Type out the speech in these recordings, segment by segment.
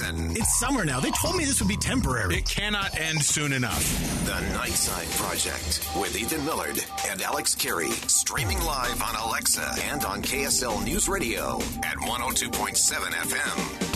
And It's summer now. They told me this would be temporary. It cannot end soon enough. The Nightside Project with Ethan Millard and Alex Kirry. Streaming live on Alexa and on KSL News Radio at 102.7 FM.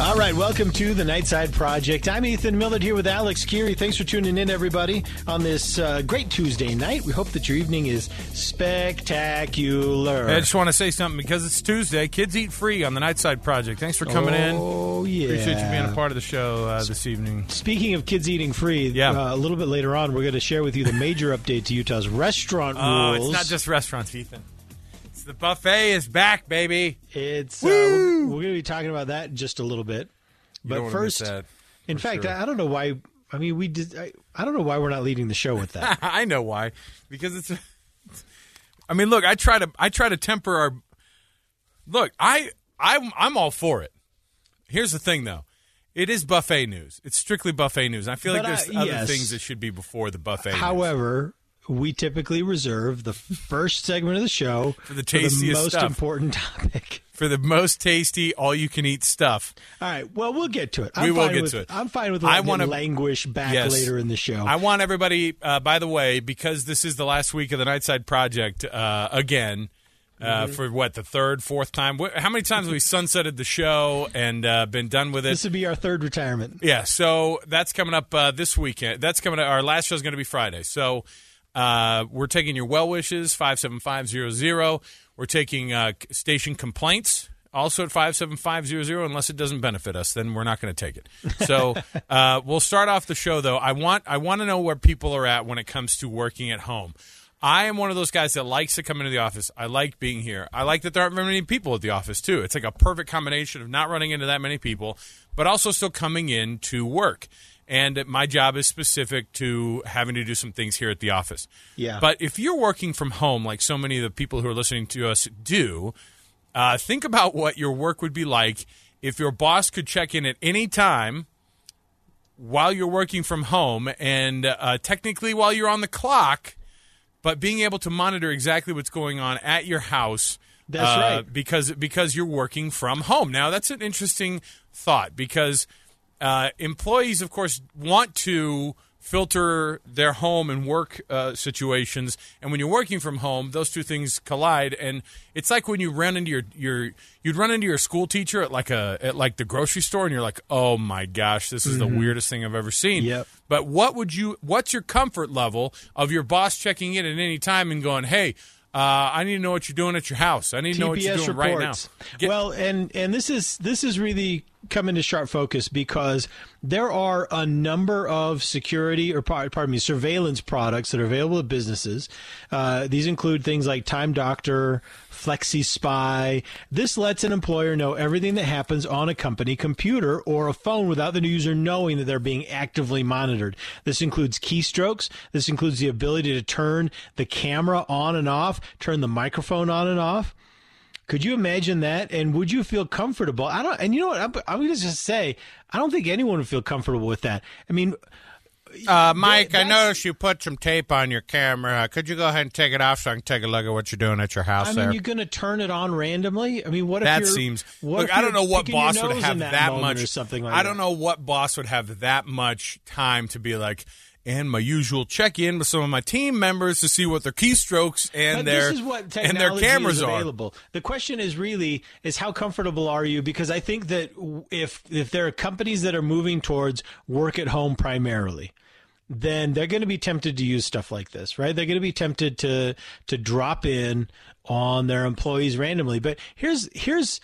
All right, welcome to the Nightside Project. I'm Ethan Millard here with Alex Kirry. Thanks for tuning in, everybody, on this uh, great Tuesday night. We hope that your evening is spectacular. I just want to say something because it's Tuesday. Kids eat free on the Nightside Project. Thanks for coming in. Oh, yeah. Appreciate you being a part of the show uh, this evening. Speaking of kids eating free, Yeah. uh, a little bit later on, we're going to share with you the major update to Utah's restaurant rules. Oh, rules. it's not just restaurants, Ethan. It's the buffet is back, baby. It's uh, we're, we're going to be talking about that in just a little bit. But don't wanna miss first, in fact, sure. I, I don't know why. I mean, we did. I, I don't know why we're not leading the show with that. I know why. Because it's. I mean, look. I try to. I try to temper our. Look, I. I'm. I'm all for it. Here's the thing, though. It is buffet news. It's strictly buffet news. I feel like there's uh, other yes. things that should be before the buffet. news. We typically reserve the first segment of the show For the tastiest most stuff. important topic. for the most tasty, all-you-can-eat stuff. All right. Well, we'll get to it. I'm We will fine get with, to it. I'm fine with I wanna- it languish back Yes. later in the show. I want everybody, uh, by the way, because this is the last week of the Nightside Project uh, again. Uh, Mm-hmm. For what the third, fourth time? How many times have we sunsetted the show and uh, been done with it? this would be our third retirement. Yeah, so that's coming up uh, this weekend. That's coming. Up, our last show is going to be Friday. So uh, we're taking your well wishes five seven five zero zero. We're taking uh, station complaints also at five seven five zero zero. Unless it doesn't benefit us, then we're not going to take it. So uh, we'll start off the show though. I want I want to know where people are at when it comes to working at home. I am one of those guys that likes to come into the office. I like being here. I like that there aren't very many people at the office too. It's like a perfect combination of not running into that many people, but also still coming in to work. And my job is specific to having to do some things here at the office. Yeah. But if you're working from home, like so many of the people who are listening to us do, uh, think about what your work would be like if your boss could check in at any time while you're working from home and uh, technically while you're on the clock, but being able to monitor exactly what's going on at your house. That's uh, right. Because because you're working from home. Now that's an interesting thought because uh, employees, of course, want to filter their home and work uh, situations, and when you're working from home, those two things collide. And it's like when you run into your your you'd run into your school teacher at like a at like the grocery store, and you're like, oh my gosh, this is the weirdest thing I've ever seen. Yep. But what would you? What's your comfort level of your boss checking in at any time and going, "Hey, uh, I need to know what you're doing at your house. I need to know what you're doing right now." Get- well, and and this is this is really come into sharp focus because there are a number of security or pardon me surveillance products that are available to businesses. Uh, these include things like Time Doctor, FlexiSPY. This lets an employer know everything that happens on a company computer or a phone without the user knowing that they're being actively monitored. This includes keystrokes. This includes the ability to turn the camera on and off, turn the microphone on and off. Could you imagine that? And would you feel comfortable? I don't. And you know what? I'm, I'm going to just say, I don't think anyone would feel comfortable with that. I mean, Uh, Mike, I noticed you put some tape on your camera. Could you go ahead and take it off so I can take a look at what you're doing at your house I there? you're going to turn it on randomly. I mean, what if that you're- seems. Look, I don't know what boss would have that, that, much or something like I don't that? know what boss would have that much time to be like. And my usual check-in with some of my team members to see what their keystrokes and But their this is what and their cameras is are. available. The question is really is how comfortable are you? Because I think that if if there are companies that are moving towards work at home primarily, then they're going to be tempted to use stuff like this, right? They're going to be tempted to to drop in on their employees randomly. But here's here's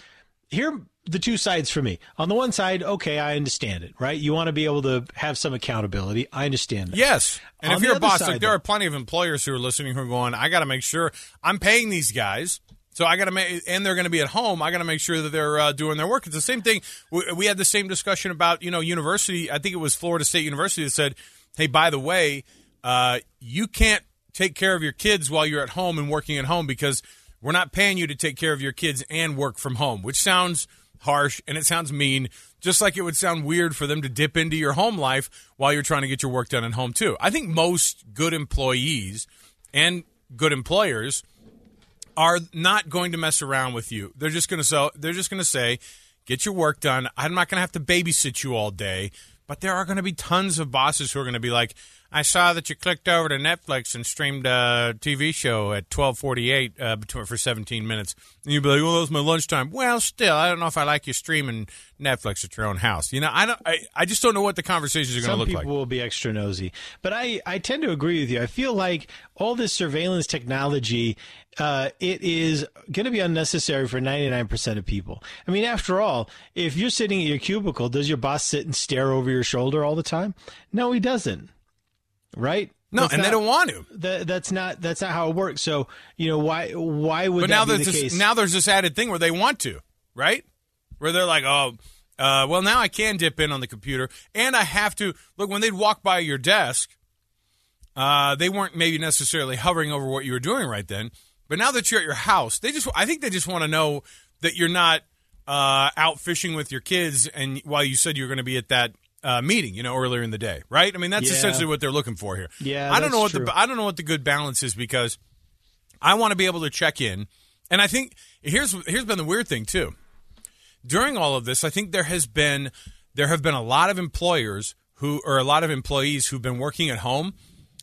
here the two sides for me. On the one side, okay, I understand it, right? You want to be able to have some accountability. I understand that. Yes. And On if you're a boss, side, like there though- are plenty of employers who are listening who are going, I got to make sure I'm paying these guys. So I got to make, and they're going to be at home. I got to make sure that they're uh, doing their work. It's the same thing. We, we had the same discussion about you know university. I think it was Florida State University that said, "Hey, by the way, uh, you can't take care of your kids while you're at home and working at home because we're not paying you to take care of your kids and work from home." Which sounds harsh and it sounds mean, just like it would sound weird for them to dip into your home life while you're trying to get your work done at home too. I think most good employees and good employers are not going to mess around with you. They're just going to so they're just going to say, get your work done. I'm not going to have to babysit you all day. But there are going to be tons of bosses who are going to be like, I saw that you clicked over to Netflix and streamed a TV show at 12:48 uh, between for 17 minutes, and you'd be like, "Well, that was my lunchtime." Well, still, I don't know if I like you streaming Netflix at your own house. You know, I don't. I, I just don't know what the conversations are going to look like. Some people will be extra nosy, but I, I tend to agree with you. I feel like all this surveillance technology, uh, it is going to be unnecessary for ninety nine percent of people. I mean, after all, if you're sitting at your cubicle, does your boss sit and stare over your shoulder all the time? No, he doesn't. Right? No, That's and they don't want to. That, that's not that's not how it works. So you know why why would But now be there's the this, case? now there's this added thing where they want to, right? Where they're like, oh, uh, well, now I can dip in on the computer, and I have to look when they'd walk by your desk. Uh, they weren't maybe necessarily hovering over what you were doing right then, but now that you're at your house, they just I think they just want to know that you're not uh, out fishing with your kids, and while you said you were going to be at that. Uh, meeting, you know, earlier in the day, right? I mean, that's Yeah. essentially what they're looking for here. Yeah, I don't know what that's the. I don't know what the good balance is because I want to be able to check in. And I think here's here's been the weird thing too. During all of this, I think there has been there have been a lot of employers who or a lot of employees who've been working at home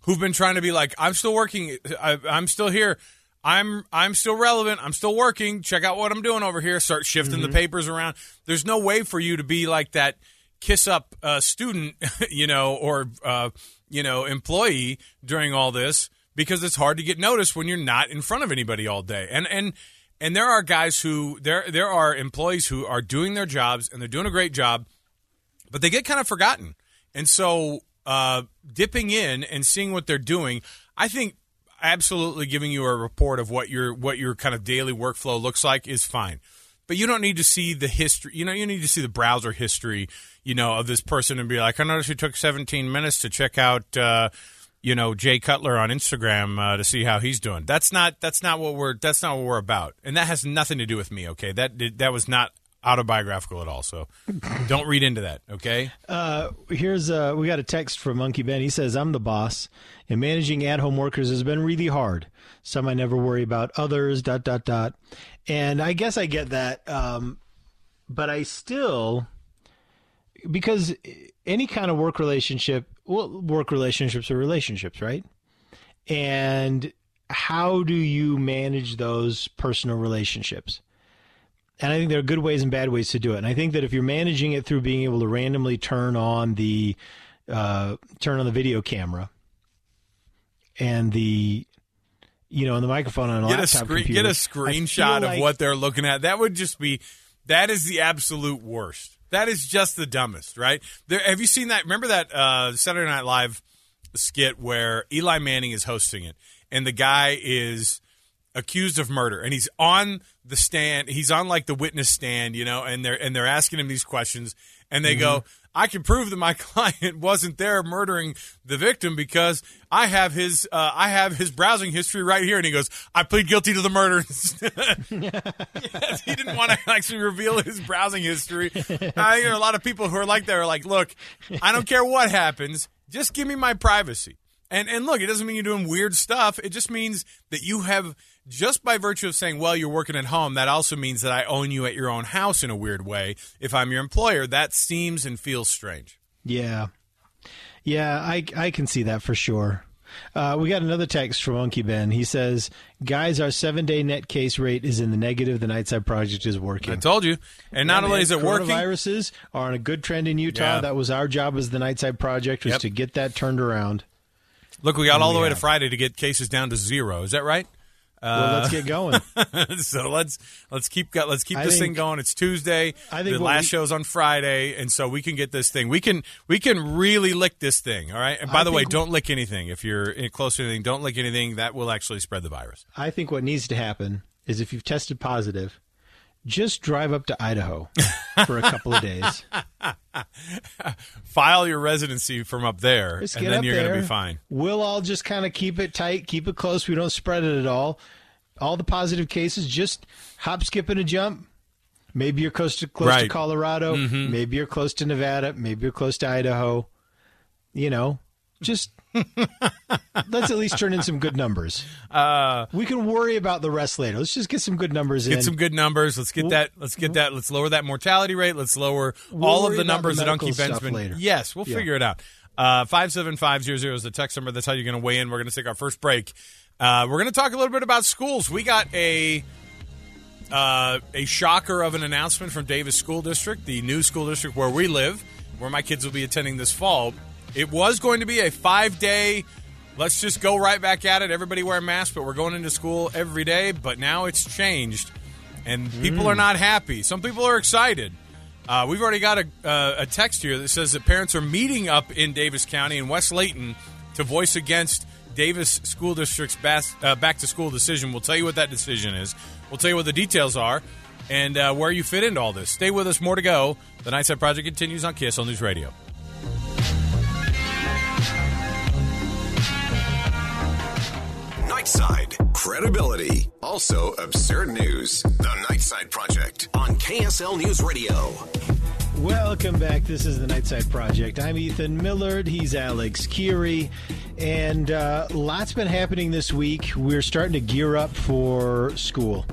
who've been trying to be like I'm still working I, I'm still here. I'm I'm still relevant. I'm still working. Check out what I'm doing over here. Start shifting the papers around. There's no way for you to be like that kiss up uh, student, you know, or uh, you know, employee during all this because it's hard to get noticed when you're not in front of anybody all day. And and and there are guys who there there are employees who are doing their jobs and they're doing a great job, but they get kind of forgotten. And so uh, dipping in and seeing what they're doing, I think absolutely giving you a report of what your what your kind of daily workflow looks like is fine. But you don't need to see the history. You know, you need to see the browser history. You know, of this person and be like, I noticed you took 17 minutes to check out. Uh, you know Jay Cutler on Instagram uh, to see how he's doing. That's not that's not what we're that's not what we're about, and that has nothing to do with me. Okay, that that was not autobiographical at all. So don't read into that. Okay, Uh, here's uh, we got a text from Monkey Ben. He says, "I'm the boss, and managing at-home workers has been really hard. Some I never worry about, others dot dot dot." And I guess I get that, um, but I still because any kind of work relationship, well, work relationships are relationships, right? And how do you manage those personal relationships? And I think there are good ways and bad ways to do it. And I think that if you're managing it through being able to randomly turn on the uh, turn on the video camera and the you know and the microphone on a get a laptop screen computer, get a screenshot of like- what they're looking at. That would just be that is the absolute worst. That is just the dumbest, right? There, have you seen that? Remember that uh, Saturday Night Live skit where Eli Manning is hosting it, and the guy is accused of murder and he's on the stand he's on like the witness stand you know and they're and they're asking him these questions and they go i can prove that my client wasn't there murdering the victim because i have his uh, i have his browsing history right here. And he goes i plead guilty to the murder yes, he didn't want to actually reveal his browsing history. I hear a lot of people who are like that are like look i don't care what happens. Just give me my privacy. And and look, it doesn't mean you're doing weird stuff. It just means that you have just by virtue of saying, "Well, you're working at home," that also means that I own you at your own house in a weird way. If I'm your employer, that seems and feels strange. Yeah, yeah, I I can see that for sure. Uh, we got another text from Monkey Ben. He says, "Guys, our seven-day net case rate is in the negative. The Nightside Project is working." I told you. And not Yeah, only man, is it working, Coronaviruses are on a good trend in Utah. Yeah. That was our job as the Nightside Project was Yep. to get that turned around. look, we got all the we way to. Friday to get cases down to zero. Is that right? Well, uh, let's get going. so let's let's keep let's keep I this thing going. It's Tuesday. I think the last we- show's on Friday, and so we can get this thing. We can we can really lick this thing. All right. And by I the way, don't lick anything. If you're in close to anything, don't lick anything. That will actually spread the virus. I think what needs to happen is if you've tested positive, just drive up to Idaho for a couple of days. File your residency from up there, Just and then you're going to be fine. We'll all just kind of keep it tight, keep it close. We don't spread it at all. All the positive cases, just hop, skip, and a jump. Maybe you're close to close to Right. Mm-hmm. Colorado. Maybe you're close to Nevada. Maybe you're close to Idaho. You know, just let's at least turn in some good numbers. Uh, we can worry about the rest later. Let's just get some good numbers in. get some good numbers. Let's get that. Let's get that. Let's lower that mortality rate. Let's lower We'll all of the numbers the that Uncle medical Ben's been. later. Yes, we'll Yeah. figure it out. Uh, five seven five zero zero is the text number. That's how you're going to weigh in. We're going to take our first break. Uh, we're going to talk a little bit about schools. We got a uh, a shocker of an announcement from Davis School District, the new school district where we live, where my kids will be attending this fall. It was going to be a five day, let's just go right back at it. Everybody wear masks, but we're going into school every day. But now it's changed, and people are not happy. Some people are excited. Uh, we've already got a, uh, a text here that says that parents are meeting up in Davis County in West Layton to voice against Davis School District's bas- uh, back to school decision. We'll tell you what that decision is. We'll tell you what the details are and uh, where you fit into all this. Stay with us. More to go. The Nightside Project continues on KSL News Radio. Nightside credibility. Also absurd news. The Nightside Project on KSL News Radio. Welcome back. This is the Nightside Project. I'm Ethan Millard. He's Alex Kirry. And uh, lots been happening this week. We're starting to gear up for school.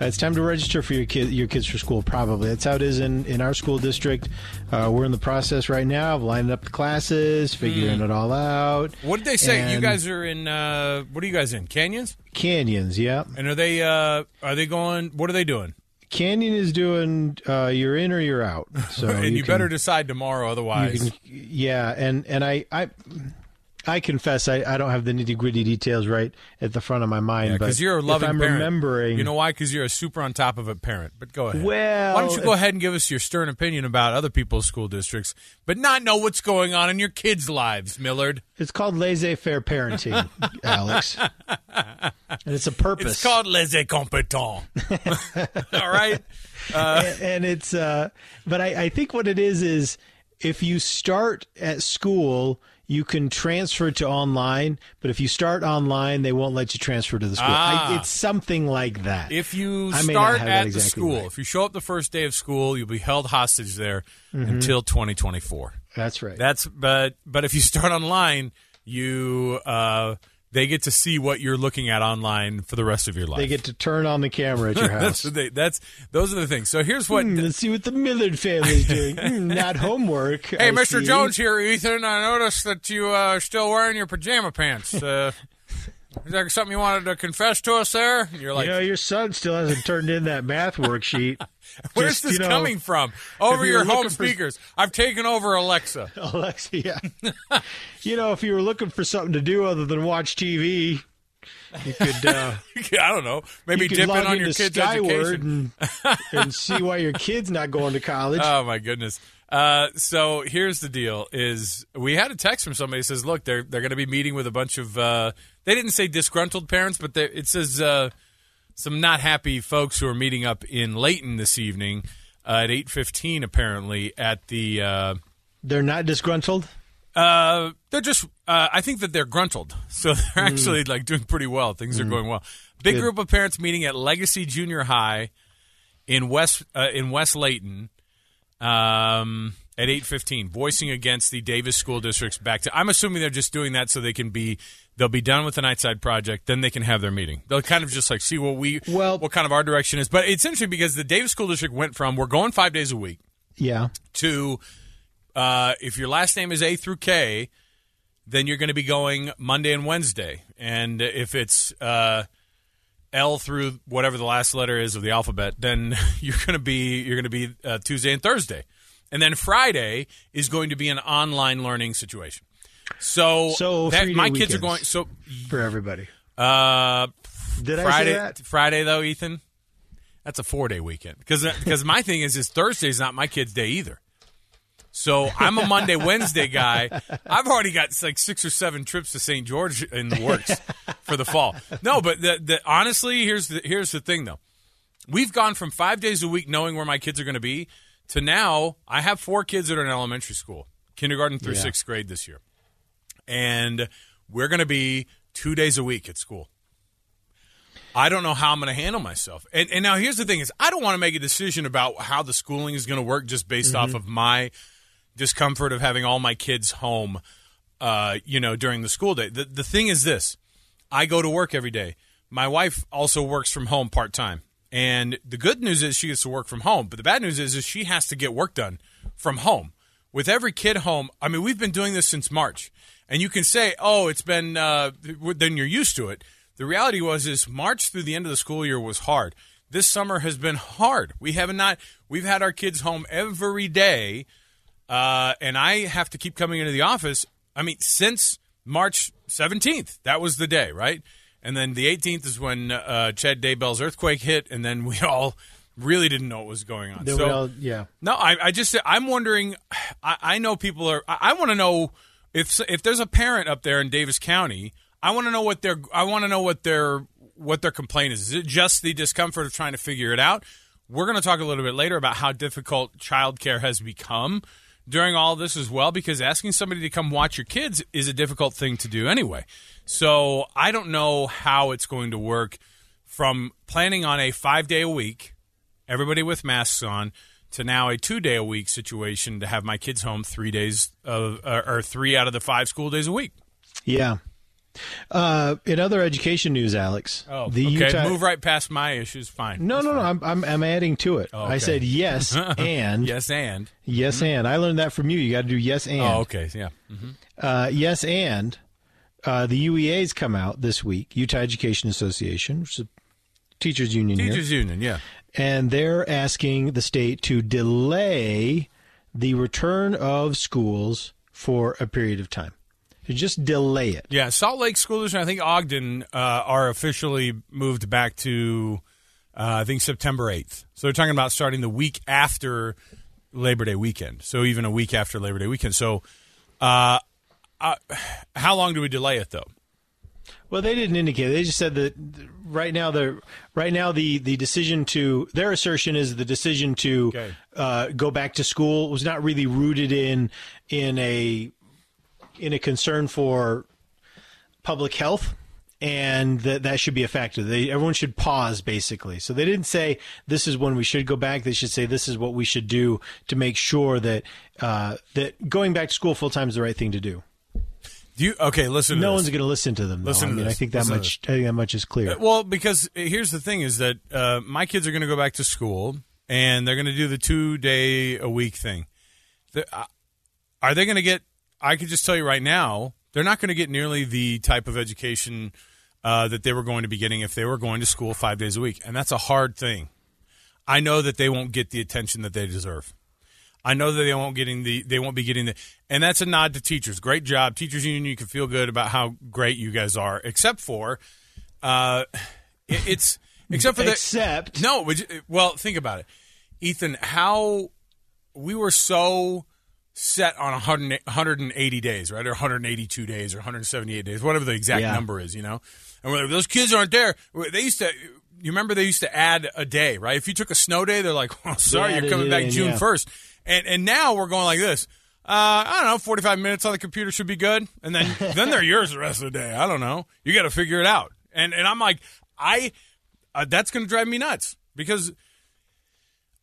Uh, it's time to register for your kid, your kids for school. Probably that's how it is in, in our school district. Uh, we're in the process right now of lining up the classes, figuring it all out. What did they say? you guys are in. Uh, what are you guys in? Canyons? canyons, yeah. And are they? Uh, are they going? What are they doing? Canyon is doing uh, you're in or you're out. So and you, can- better decide tomorrow, otherwise. You can, yeah, and and I I I confess I, I don't have the nitty gritty details right at the front of my mind. but because you're a loving I'm parent. remembering, You know why? Because you're a super on top of it parent. But go ahead. Well, why don't you go ahead and give us your stern opinion about other people's school districts, but not know what's going on in your kids' lives, Millard? it's called laissez-faire parenting, Alex, and it's a purpose. It's called les incompetents. All right. and, and it's uh, but I, I think what it is is if you start at school. You can transfer to online, but if you start online, they won't let you transfer to the school. Ah. I, it's something like that. If you I start at that the school, right. if you show up the first day of school, you'll be held hostage there Mm-hmm. until 2024. That's right. That's but but if you start online, you uh, they get to see what you're looking at online for the rest of your life. they get to turn on the camera at your that's house. what they, that's those are the things. So here's what. Hmm, let's see what the Millard family's doing. Hmm, not homework. Hey, I Mr. see. Jones here, Ethan. I noticed that you uh, are still wearing your pajama pants. Uh, is there something you wanted to confess to us there? You're like, you know, your son still hasn't turned in that math worksheet. where's just, this you know, coming from? Over your home looking for- speakers. I've taken over Alexa. Alexa, yeah. you know, if you were looking for something to do other than watch TV, you could uh, I don't know. Maybe dip in on your kid's Skyward education. and, and see why your kid's not going to college. Oh my goodness. Uh, so here's the deal: is we had a text from somebody that says, "Look, they're they're going to be meeting with a bunch of." Uh, they didn't say disgruntled parents, but they- it says uh, some not happy folks who are meeting up in Layton this evening uh, at eight fifteen. Apparently, at the uh, They're not disgruntled. uh, they're just. Uh, I think that they're gruntled, so they're actually like doing pretty well. Things are going well. Big Good. group of parents meeting at Legacy Junior High in West uh, in West Layton um, at eight fifteen, voicing against the Davis School District's back to. I'm assuming they're just doing that so they can be. They'll be done with the Nightside project, then they can have their meeting. They'll kind of just like see what we, Well- what kind of our direction is. But it's interesting because the Davis School District went from we're going five days a week Yeah. to uh, if your last name is A through K, then you're going to be going Monday and Wednesday. And if it's uh, L through whatever the last letter is of the alphabet, then you're going to be you're going to be uh, Tuesday and Thursday. And then Friday is going to be an online learning situation. So, So that, my kids are going. So For everybody. uh, Did I Friday, say that? Friday though, Ethan. That's a four day weekend because because my thing is is Thursday's not my kid's day either. So I'm a Monday Wednesday guy. I've already got like six or seven trips to St. George in the works for the fall. No, but the, the honestly, here's the here's the thing though. We've gone from five days a week knowing where my kids are going to be to now I have four kids that are in elementary school, kindergarten through Yeah. sixth grade this year, and we're going to be two days a week at school. I don't know how I'm going to handle myself. And, and now here's the thing: is I don't want to make a decision about how the schooling is going to work just based off of my discomfort of having all my kids home. uh, you know, during the school day. The, the thing is this I go to work every day. My wife also works from home part time. And the good news is she gets to work from home. But the bad news is, is she has to get work done from home. With every kid home, I mean, we've been doing this since March. And you can say, oh, it's been, uh, then you're used to it. The reality was, is March through the end of the school year was hard. This summer has been hard. We have not, we've had our kids home every day. Uh, and I have to keep coming into the office. I mean, since March 17th, that was the day, right? And then the 18th is when uh, Chad Daybell's earthquake hit, and then we all really didn't know what was going on. They so, all- yeah. no, I, I just I'm wondering. I, I know people are. I, I want to know if if there's a parent up there in Davis County. I want to know what their I want to know what their what their complaint is. Is it just the discomfort of trying to figure it out? We're going to talk a little bit later about how difficult childcare has become during all this as well, because asking somebody to come watch your kids is a difficult thing to do anyway. So I don't know how it's going to work from planning on a five day a week everybody with masks on to now a two day a week situation to have my kids home three days of uh, or three out of the five school days a week. Yeah. Uh, in other education news, Alex, Oh, the okay. Utah. Move right past my issues. Fine. no, no, no. I'm, I'm, I'm adding to it. I okay. said yes and Yes, and yes and. I learned that from you. You got to do yes and. oh, okay, yeah. Uh, yes and. Uh, the UEA's come out this week, Utah Education Association, which is a teachers union here. Teachers union, yeah. And they're asking the state to delay the return of schools for a period of time. To just delay it. Yeah, Salt Lake School District, I think Ogden uh, are officially moved back to, uh, I think, September 8th. So they're talking about starting the week after Labor Day weekend. So even a week after Labor Day weekend. So uh, uh, how long do we delay it, though? Well, they didn't indicate. They just said that right now the right now the the decision to their assertion is the decision to Okay. uh, go back to school was not really rooted in in a in a concern for public health and that that should be a factor. They everyone should pause basically. So they didn't say this is when we should go back. They should say this is what we should do to make sure that uh, that going back to school full time is the right thing to do. Do you okay? Listen. No one's going to listen to them. Though. Listen I mean, I think that Listen much. I think that much is clear. Well, because here's the thing: is that uh, my kids are going to go back to school, and they're going to do the two day a week thing. The, uh, are they going to get? I could just tell you right now, they're not going to get nearly the type of education uh, that they were going to be getting if they were going to school five days a week, and that's a hard thing. I know that they won't get the attention that they deserve. I know that they won't getting the they won't be getting the and that's a nod to teachers. Great job, teachers union. You can feel good about how great you guys are, except for uh, it, it's except for the Except no. would you- Well, think about it, Ethan. How we were so set on 100, 180 days, right, or 182 days, or 178 days, whatever the exact Yeah. number is, you know. And when those kids aren't there, they used to. You remember they used to add a day, right? If you took a snow day, they're like, "Oh, sorry, you're coming back June yeah. first. And and now we're going like this. Uh, I don't know, 45 minutes on the computer should be good, and then then they're yours the rest of the day. I don't know. You got to figure it out. And and I'm like, I uh, that's going to drive me nuts because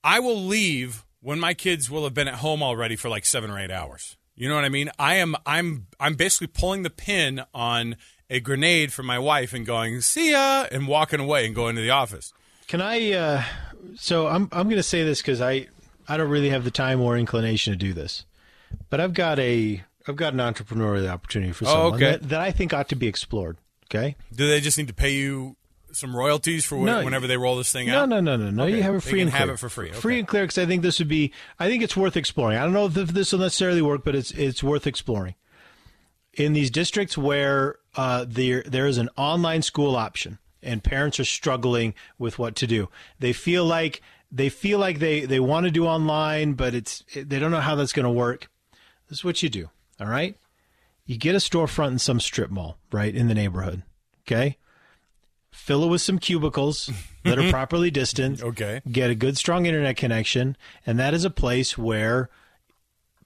I will leave when my kids will have been at home already for like seven or eight hours. You know what I mean? I am I'm I'm basically pulling the pin on a grenade for my wife and going see ya and walking away and going to the office. Can I? Uh, so I'm I'm going to say this because I I don't really have the time or inclination to do this, but I've got a I've got an entrepreneurial opportunity for someone okay. that, that I think ought to be explored. Okay. Do they just need to pay you some royalties for No. whenever they roll this thing No, out? no, no, no, no. Okay. You have it free can and have it for free. Okay. Free and clear because I think this would be. I think it's worth exploring. I don't know if this will necessarily work, but it's it's worth exploring. In these districts where uh, there there is an online school option and parents are struggling with what to do, they feel like they feel like they they want to do online, but it's they don't know how that's going to work. This is what you do. All right, you get a storefront in some strip mall, right in the neighborhood. Okay, fill it with some cubicles that are properly distanced. Okay. Get a good, strong internet connection. And that is a place where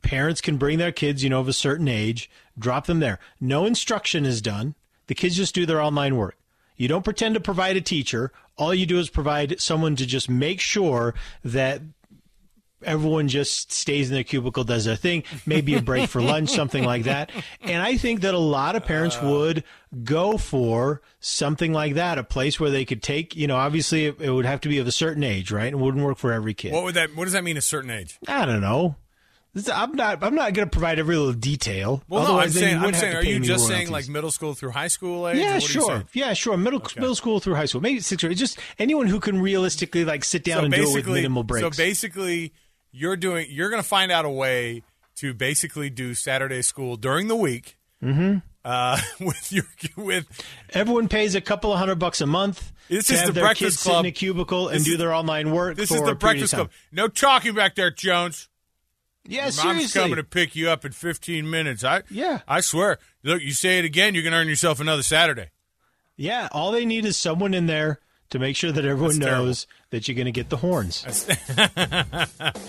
parents can bring their kids, you know, of a certain age, drop them there. No instruction is done. The kids just do their online work. You don't pretend to provide a teacher. All you do is provide someone to just make sure that everyone just stays in their cubicle, does their thing, maybe a break for lunch, something like that. And I think that a lot of parents uh. would go for something like that, a place where they could take, you know, obviously it, it would have to be of a certain age, right? It wouldn't work for every kid. What would that? What does that mean? A certain age? I don't know. I'm not. I'm not going to provide every little detail. Well, no. I'm Otherwise, saying. I'm saying. Are you just saying like middle school through high school age? Yeah, what are you sure. Yeah, sure. Middle middle school through high school, maybe sixth grade. Just anyone who can realistically like sit down and do it with minimal breaks. So basically, you're doing. You're going to find out a way to basically do Saturday school during the week. Mm-hmm. Uh, with your with Everyone pays a couple of hundred bucks a month This is have the their Breakfast kids sit in a cubicle and This do is- their online work. this for is the breakfast club. No talking back there, Jones. Yeah, Mom's seriously. coming to pick you up in 15 minutes. I Yeah. I swear. Look, you say it again, you can earn yourself another Saturday. yeah, all they need is someone in there to make sure that everyone That's terrible. knows that you're going to get the horns.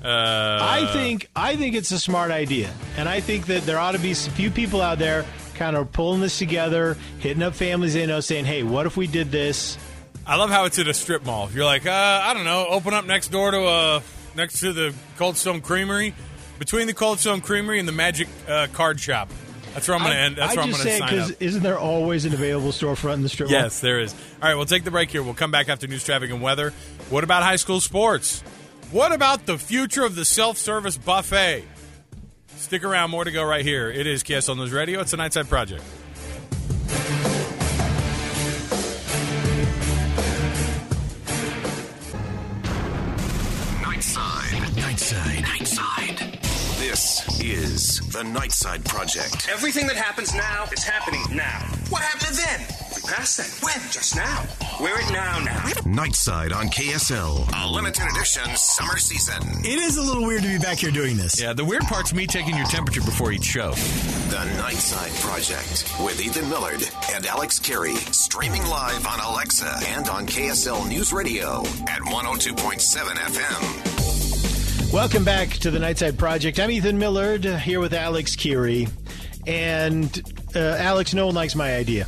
Uh, I think I think it's a smart idea, and I think that there ought to be a few people out there kind of pulling this together, hitting up families they know, saying, "Hey, what if we did this?" I love how it's at a strip mall. You're like, uh, I don't know, open up next door to uh next to the Cold Stone Creamery, between the Cold Stone Creamery and the Magic uh, Card Shop. That's where I'm going to end. That's I where I'm going to sign because isn't there always an available storefront in the strip mall? Yes, there is. All right, we'll take the break here. We'll come back after news, traffic, and weather. What about high school sports? What about the future of the self-service buffet? Stick around. More to go right here. It is KSL News Radio. It's the Nightside Project. The Nightside Project. Everything that happens now is happening now. What happened then? We passed that. When? Just now. We're at now now. Nightside on KSL. A limited edition summer season. It is a little weird to be back here doing this. Yeah, the weird part's me taking your temperature before each show. The Nightside Project with Ethan Millard and Alex Kirry. Streaming live on Alexa and on KSL News Radio at 102.7 FM. Welcome back to the Nightside Project. I'm Ethan Millard here with Alex Kirry. And uh, Alex, no one likes my idea.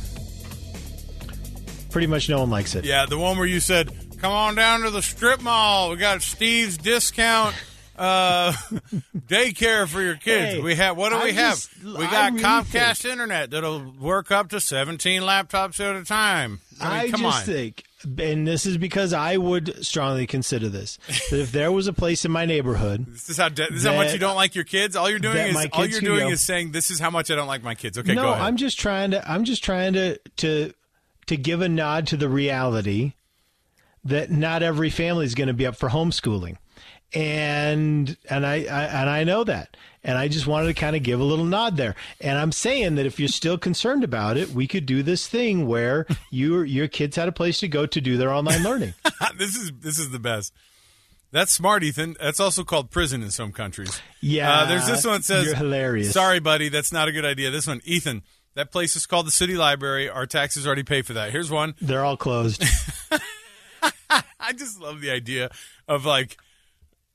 Pretty much no one likes it. Yeah, the one where you said, "Come on down to the strip mall. We got Steve's discount uh, daycare for your kids. Hey, we have what do I we have? we got really Comcast internet that'll work up to 17 laptops at a time. I mean, I just on. think, and this is because I would strongly consider this, that if there was a place in my neighborhood This is how de- this is how much you don't like your kids. All you're doing that is all you're doing go- is saying this is how much I don't like my kids. Okay, no, go ahead. I'm just trying to. I'm just trying to to to give a nod to the reality that not every family is going to be up for homeschooling, and and I, I and I know that, and I just wanted to kind of give a little nod there. And I'm saying that if you're still concerned about it, we could do this thing where your your kids had a place to go to do their online learning. this is this is the best. That's smart, Ethan. That's also called prison in some countries. Yeah, Uh, there's this one that says, you're hilarious. Sorry, buddy, that's not a good idea. This one, Ethan. That place is called the City Library. Our taxes already pay for that. Here's one. They're all closed. I just love the idea of like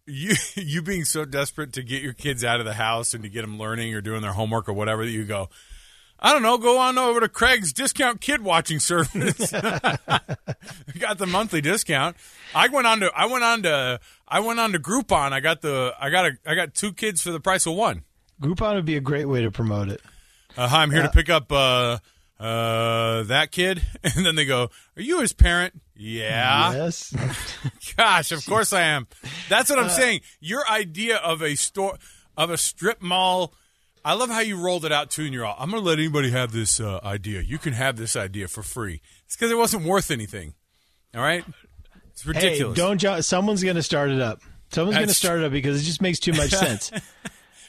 you you being so desperate to get your kids out of the house and to get them learning or doing their homework or whatever that you go. I don't know. Go on over to Craig's discount kid watching service. got the monthly discount. I went on to I went on to I went on to Groupon. I got the I got a I got two kids for the price of one. Groupon would be a great way to promote it. Uh, hi, I'm here to pick up uh, uh, that kid, and then they go, "Are you his parent?" Yeah. Yes. Gosh, of course I am. That's Uh, what I'm saying. Your idea of a store of a strip mall. I love how you rolled it out too, and you're all, I'm going to let anybody have this uh, idea. You can have this idea for free. It's because it wasn't worth anything. All right? It's Hey, ridiculous. don't jo- someone's going to start it up. Someone's going to start it up because it just makes too much sense.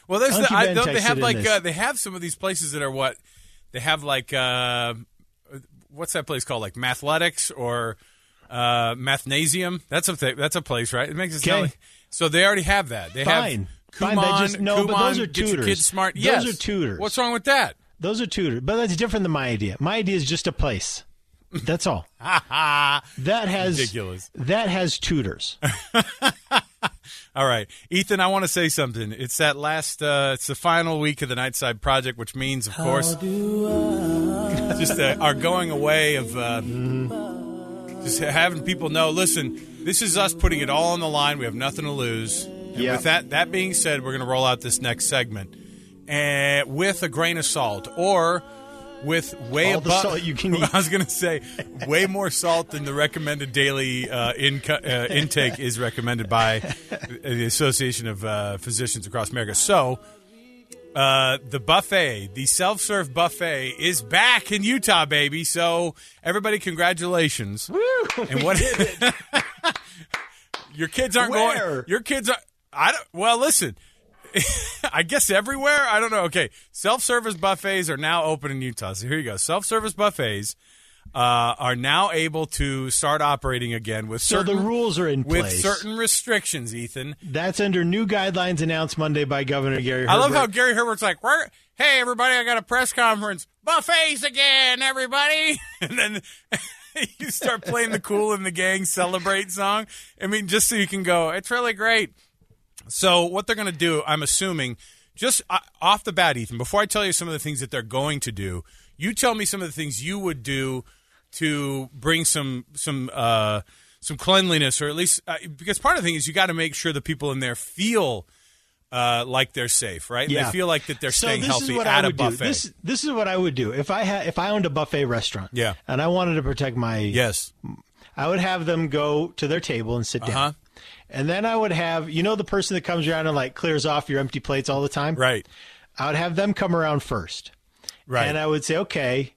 Well, there's the, I, don't they have like uh, they have some of these places that are what they have like uh, what's that place called like Mathletics or uh, Mathnasium. That's a th- that's a place, right? It makes it sound like so they already have that. They Fine. have Fine, Kumon, but just- no, but those are tutors. kids smart. Those yes. are tutors. What's wrong with that? Those are tutors, but that's different than my idea. My idea is just a place. That's all. that has Ridiculous. That has tutors. All right, Ethan, I want to say something. It's that last. Uh, it's the final week of the Nightside Project, which means, of course, just uh, our going away of uh, Just having people know, listen, this is us putting it all on the line. We have nothing to lose. And Yeah. With that that being said, we're going to roll out this next segment and with a grain of salt or with way All above. salt you can eat. I was going to say way more salt than the recommended daily uh, inco- uh, intake is recommended by the Association of uh, Physicians across America. So. Uh, the buffet, the self-serve buffet, is back in Utah, baby. So everybody, congratulations! And what? your kids aren't going. Your kids are. I don't. Well, listen. I guess everywhere. I don't know. Okay, self-service buffets are now open in Utah. So here you go. Self-service buffets uh, are now able to start operating again with So certain the rules are in with place. certain restrictions. Ethan, That's under new guidelines announced Monday by Governor Gary. I love how Gary Herbert's like, "Hey, everybody, I got a press conference. Buffets again, everybody!" And then you start playing the "Kool and the Gang" celebrate song. I mean, just so you can go, it's really great. So what they're going to do, I'm assuming, just uh, off the bat, Ethan. Before I tell you some of the things that they're going to do, you tell me some of the things you would do to bring some some uh, some cleanliness, or at least uh, because part of the thing is you got to make sure the people in there feel uh, like they're safe, right? Yeah. They feel like that they're so staying this healthy is what at I a buffet. Do. This this is what I would do if I had if I owned a buffet restaurant. Yeah. and I wanted to protect my yes. I would have them go to their table and sit Uh-huh. down. And then I would have, you know, the person that comes around and like clears off your empty plates all the time? Right. I would have them come around first. Right. And I would say, okay,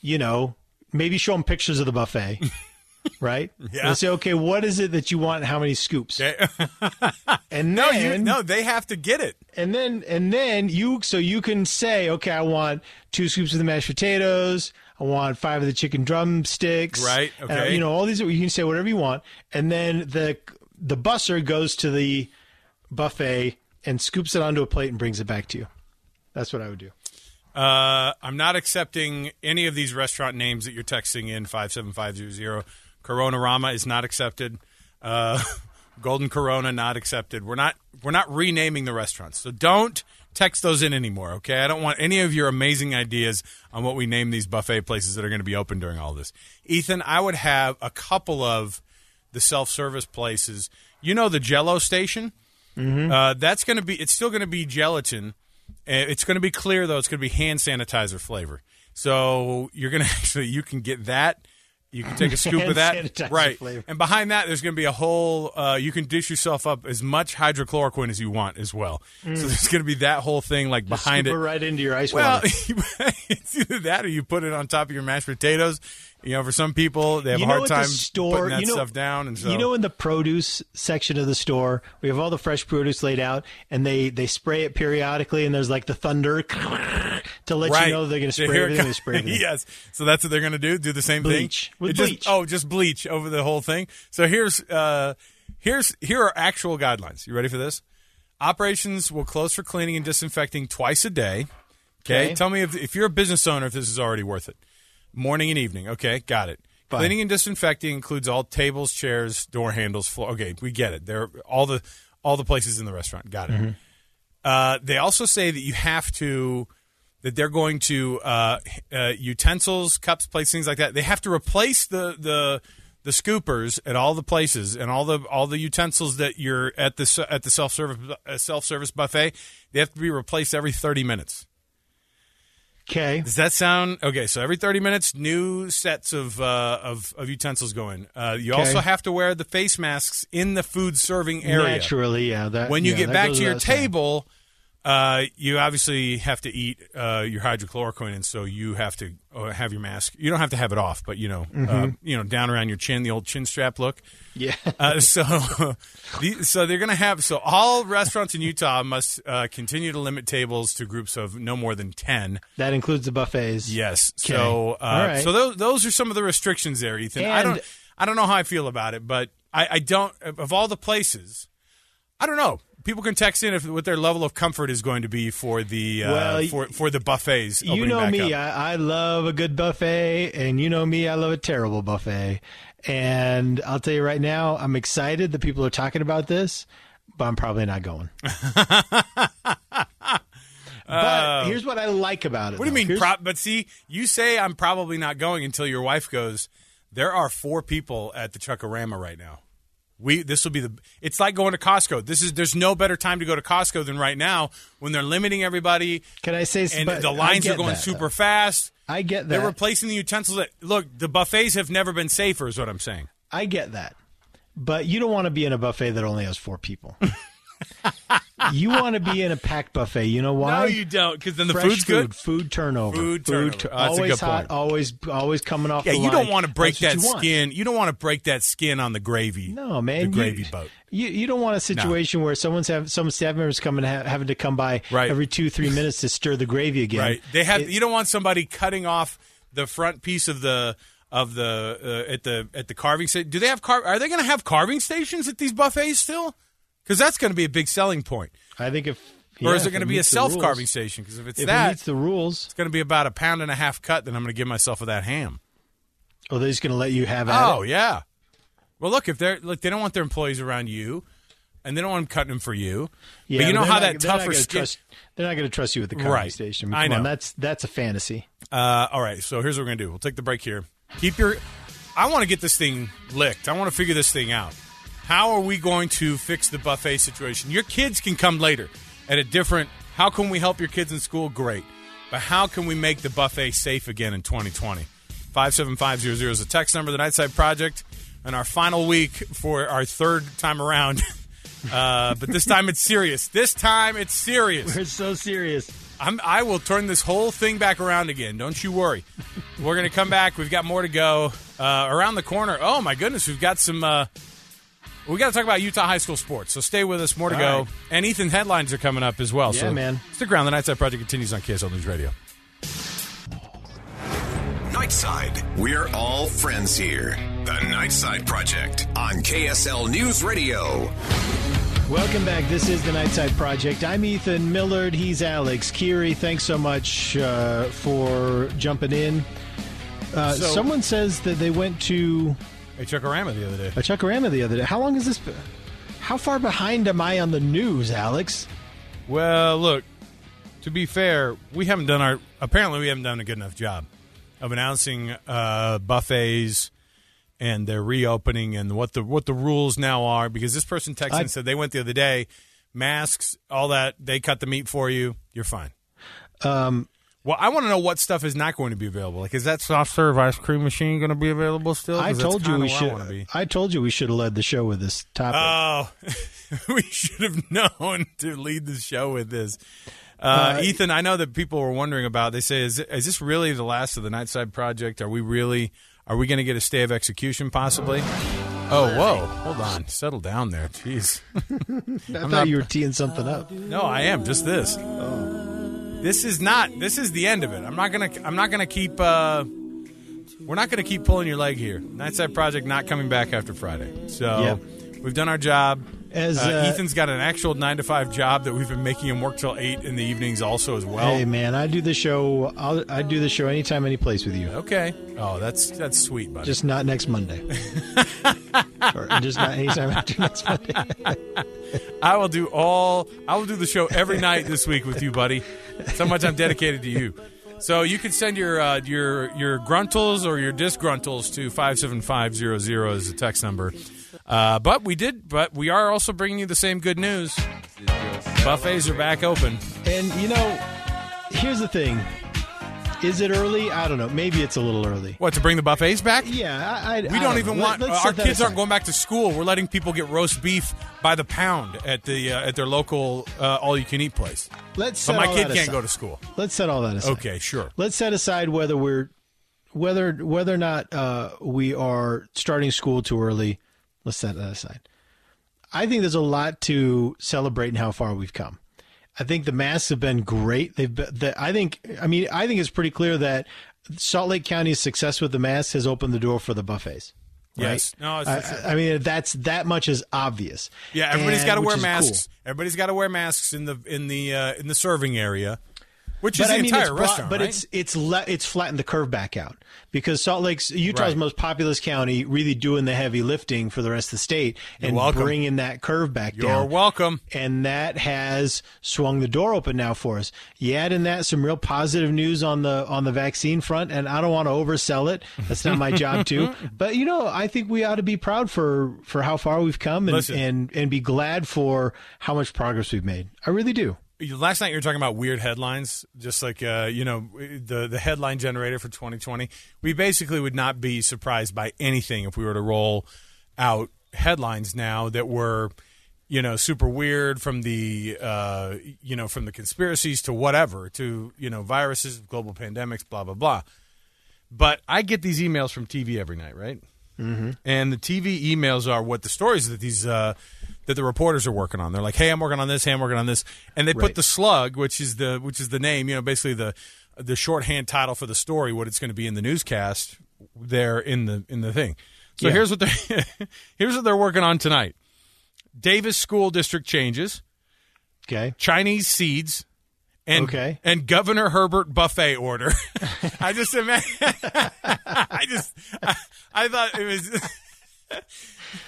you know, maybe show them pictures of the buffet. right? Yeah. And say, okay, what is it that you want? How many scoops? And no, you no, they have to get it. and then and then you so you can say, okay, I want two scoops of the mashed potatoes. I want five of the chicken drumsticks. Right, and, okay. you know all these. You can say whatever you want, and then the the busser goes to the buffet and scoops it onto a plate and brings it back to you. That's what I would do. Uh, I'm not accepting any of these restaurant names that you're texting in five seven five zero zero. Corona Rama is not accepted. Uh, Golden Corona not accepted. We're not we're not renaming the restaurants, so don't text those in anymore. Okay, I don't want any of your amazing ideas on what we name these buffet places that are going to be open during all this. Ethan, I would have a couple of the self service places. You know the Jello station. Uh, that's going to be. It's still going to be gelatin. Uh, It's going to be clear though. It's going to be hand sanitizer flavor. So you're going to actually you can get that. You can take a scoop of that, right? flavor. And behind that, there's going to be a whole. Uh, you can dish yourself up as much hydrochloroquine as you want as well. So there's going to be that whole thing like behind Scoop it. it right into your ice Well, water. it's either that or you put it on top of your mashed potatoes. You know, for some people, they have You a know hard at time store- putting that you know- stuff down. And so, You know, in the produce section of the store, we have all the fresh produce laid out, and they they spray it periodically, and there's like the thunder to let right? you know they're going to spray it everything. They comes- spray everything. yes. So that's what they're going to do. Do the same Bleach. thing With It just- bleach. oh, just bleach over the whole thing. So here's uh, here's here are actual guidelines. You ready for this? Operations will close for cleaning and disinfecting twice a day. Okay. Okay. Tell me if if you're a business owner if this is already worth it. Morning and evening. Okay, got it. Fine. Cleaning and disinfecting includes all tables, chairs, door handles, floor. Okay, we get it. there all the all the places in the restaurant. Got it. Uh, they also say that you have to that they're going to uh, uh, utensils, cups, plates, things like that. They have to replace the the the scoopers at all the places and all the all the utensils that you're at the at the self service self service buffet. They have to be replaced every thirty minutes. Okay. Does that sound okay? So every thirty minutes, new sets of uh, of, of utensils go in. Uh, you Okay. also have to wear the face masks in the food serving area. Naturally, yeah. That, when you yeah, get back to your table, uh, you obviously have to eat uh, your hydrochloroquine, and so you have to uh, have your mask. You don't have to have it off, but you know, uh, Mm-hmm. you know, down around your chin, the old chin strap look. yeah. Uh, so, the, so they're going to have. So all restaurants in Utah must uh, continue to limit tables to groups of no more than ten. that includes the buffets. Yes. Okay. So, uh, right. so those those are some of the restrictions there, Ethan. I don't I don't know how I feel about it, but I, I don't of all the places. I don't know. People can text in if what their level of comfort is going to be for the uh, Well, for for the buffets. You know me. I, I love a good buffet, and you know me. I love a terrible buffet. And I'll tell you right now, I'm excited that people are talking about this, but I'm probably not going. but here's what I like about it. What do you mean? Pro- but see, you say I'm probably not going until your wife goes. There are four people at the Chuck-A-Rama right now. We this will be the. It's like going to Costco. This is there's no better time to go to Costco than right now when they're limiting everybody Can I say? and the lines are going that, super though. fast. I get that. They're replacing the utensils. That, look, the buffets have never been safer. Is what I'm saying. I get that. But you don't want to be in a buffet that only has four people. you want to be in a packed buffet. You know why? No, you don't, because then the Fresh food's food, good. Food turnover. Food turnover. tu- Oh, that's a always good hot. point. Always, always coming off. Yeah, the you line. don't want to break That's that you want. skin. You don't want to break that skin on the gravy. No, man. the you- gravy boat. You you don't want a situation where someone's have some staff members coming ha- having to come by Right. every two three minutes to stir the gravy again. Right. They have. It- you don't want somebody cutting off the front piece of the of the uh, at the at the carving station. Do they have car? Are they going to have carving stations at these buffets still? Because that's going to be a big selling point. I think if or is it going to be a self carving station? Because if it's If it that, meets the rules, it's going to be about a pound and a half cut. Then I'm going to give myself of that ham. oh, they're just going to let you have Oh it. yeah. Well, look if they're look, they don't want their employees around you, and they don't want them cutting them for you. Yeah, but you know how not- that tougher skin. Trust, they're not going to trust you at the carving Right. station. I on, know. that's that's a fantasy. Uh, all right, so here's what we're gonna do. We'll take the break here. Keep your. I want to get this thing licked. I want to figure this thing out. How are we going to fix the buffet situation? Your kids can come later at a different. How can we help your kids in school? Great, but how can we make the buffet safe again in 2020? Five seven five zero zero is the text number. The Nightside Project, and our final week for our third time around. Uh, but this time it's serious. This time it's serious. We're so serious. I'm, I will turn this whole thing back around again. Don't you worry. We're going to come back. We've got more to go. Uh, around the corner. Oh my goodness, we've got some. Uh, we got to talk about Utah high school sports. So stay with us. More to All go. right. And Ethan headlines are coming up as well. Yeah, so man. Stick around. The Nightside Project continues on KSL News Radio. Nightside. We're all friends here. The Nightside Project on KSL News Radio. Welcome back. This is the Nightside Project. I'm Ethan Millard. He's Alex Kirry. Thanks so much uh, for jumping in. Uh, So- someone says that they went to Hey, Chuck-A-Rama the other day. a Chuck-A-Rama the other day. How long is this? How far behind am I on the news, Alex? Well, look. To be fair, we haven't done our. Apparently, we haven't done a good enough job of announcing uh, buffets and their reopening and what the what the rules now are. Because this person texted I- and said they went the other day, masks, all that. They cut the meat for you. You're fine. Um, Well, I want to know what stuff is not going to be available. Like, is that soft serve ice cream machine going to be available still? I 'Cause that's told you we should. I be. I told you we should have led the show with this topic. Oh, we should have known to lead the show with this. Uh, Ethan, I know that people were wondering about. They say, "Is is this really the last of the Nightside Project? Are we really? Are we going to get a stay of execution possibly?" Oh, whoa! Hold on, settle down there. Jeez. I thought not- you were teeing something up. No, I am just this. This is not. This is the end of it. I'm not gonna. I'm not gonna keep. Uh, we're not gonna keep pulling your leg here. Nightside Project not coming back after Friday. So Yep. we've done our job. As, uh, uh, Ethan's got an actual nine to five job that we've been making him work till eight in the evenings, also as well. Hey man, I do the show. I'll, I do the show anytime, any place with you. Okay. Oh, that's that's sweet, buddy. Just not next Monday. or just not anytime after next Monday. I will do all. I will do the show every night this week with you, buddy. How much I'm dedicated to you. So you can send your uh, your your gruntles or your disgruntles to five seven five zero zero as a text number. Uh, but we did. But we are also bringing you the same good news. Buffets are back open. And you know, here's the thing: is it early? I don't know. Maybe it's a little early. What to bring the buffets back? Yeah, I, I, We I don't know. even Let- want let's our kids aren't going back to school. We're letting people get roast beef by the pound at the uh, at their local uh, all you can eat place. Let's set But my all kid can't aside. go to school. Let's set all that aside. Okay, sure. Let's set aside whether we're whether whether or not uh, we are starting school too early. Let's set that aside. I think there's a lot to celebrate in how far we've come. I think the masks have been great. They've been, the, I think I mean I think it's pretty clear that Salt Lake County's success with the masks has opened the door for the buffets. Right? Yes. No, it's, I, it's- I mean that's that much is obvious. Yeah, Everybody's got to wear masks. cool. Everybody's got to wear masks in the in the uh, in the serving area. Which is but the I mean, entire restaurant, But right? it's it's le- it's flattened the curve back out because Salt Lake's Utah's Right. most populous county, really doing the heavy lifting for the rest of the state and bringing that curve back down. You're welcome. and that has swung the door open now for us. You add in that some real positive news on the on the vaccine front, and I don't want to oversell it. That's not my job to. But you know, I think we ought to be proud for for how far we've come, and Listen. and and be glad for how much progress we've made. I really do. Last night you were talking about weird headlines, just like uh, you know the the headline generator for 2020. We basically would not be surprised by anything if we were to roll out headlines now that were, you know, super weird from the uh, you know from the conspiracies to whatever to you know viruses, global pandemics, blah blah blah. But I get these emails from TV every night, right? Mm-hmm. And the TV emails are what the stories that these uh, that the reporters are working on. They're like, "Hey, I'm working on this. Hey, I'm working on this," and they put the slug, which is the which is the name, you know, basically the the shorthand title for the story, what it's going to be in the newscast, there in the in the thing. So Yeah. here's what they here's what they're working on tonight. Davis School District changes, Okay. Chinese seeds, and Okay. and Governor Herbert buffet order. I just imagine. I just I, I thought it was.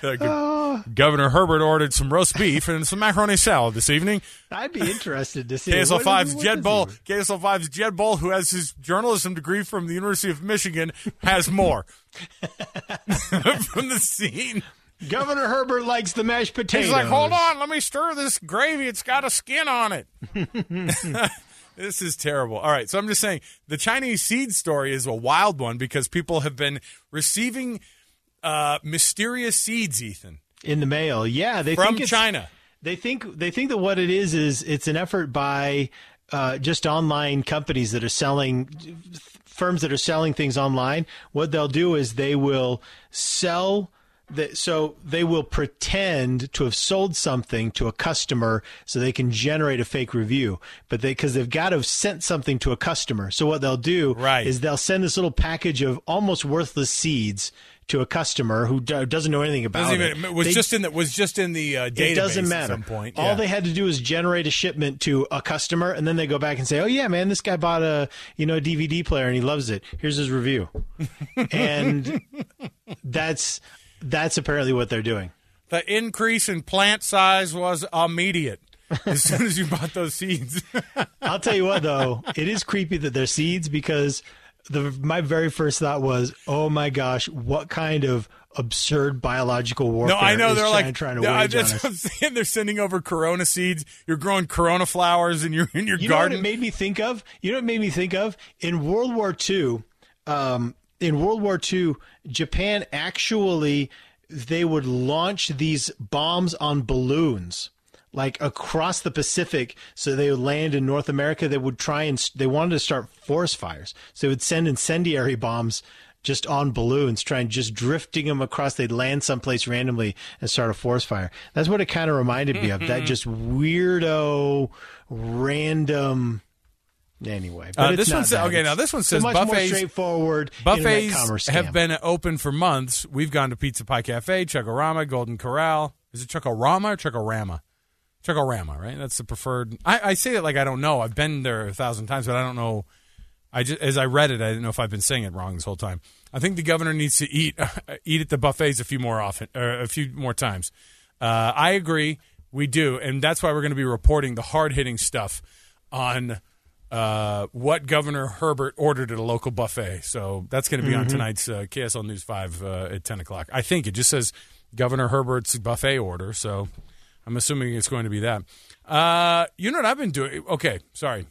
Uh, Governor Herbert ordered some roast beef and some macaroni salad this evening. I'd be interested to see KSL 5's what Jed Boal, KSL 5's Jed Boal, who has his journalism degree from the University of Michigan, has more from the scene. Governor Herbert likes the mashed potatoes. He's like, hold on, let me stir this gravy. It's got a skin on it. this is terrible. All right, so I'm just saying the Chinese seed story is a wild one because people have been receiving uh, mysterious seeds, Ethan, in the mail. Yeah, they from think it's, China. They think they think that what it is is it's an effort by uh, just online companies that are selling firms that are selling things online. What they'll do is they will sell. The, so they will pretend to have sold something to a customer so they can generate a fake review but they because they've got to have sent something to a customer so what they'll do Right. is they'll send this little package of almost worthless seeds to a customer who do, doesn't know anything about Doesn't even, it was They- just in the was just in the uh, database it doesn't matter. at some point. All Yeah. they had to do is generate a shipment to a customer, and then they go back and say, "Oh yeah, man, this guy bought a you know a DVD player and he loves it. Here's his review." and that's that's apparently what they're doing. the increase in plant size was immediate as soon as you bought those seeds. I'll tell you what, though, it is creepy that they're seeds because the my very first thought was, "Oh my gosh, what kind of absurd biological warfare?" No, I know they're China like trying to no, wage that's what I'm saying. They're sending over Corona seeds. You're growing Corona flowers in your in your You know what garden. it made me think of? You know what it made me think of? In World War II, um, in World War II, Japan actually they would launch these bombs on balloons like across the Pacific so they would land in North America they would try and they wanted to start forest fires. So they would send incendiary bombs just on balloons trying just drifting them across. They'd land someplace randomly and start a forest fire. That's what it kind of reminded me of that just weirdo random anyway. But Uh, this one says- okay, now this one says more buffets- straightforward Buffets have been open for months. We've gone to Pizza Pie Cafe, Chuck-A-Rama, Golden Corral. Is it Chuck-A-Rama or Chuck-A-Rama? Chuck-A-Rama, right? That's the preferred. I, I say it like I don't know. I've been there a thousand times, but I don't know. I just as I read it, I didn't know if I've been saying it wrong this whole time. I think the governor needs to eat eat at the buffets a few more often, or a few more times. Uh, I agree, we do, and that's why we're going to be reporting the hard hitting stuff on uh, what Governor Herbert ordered at a local buffet. So that's going to be on tonight's uh, KSL News Five uh, at ten o'clock. I think it just says Governor Herbert's buffet order, so I'm assuming it's going to be that. Uh, you know what I've been doing? Okay, sorry.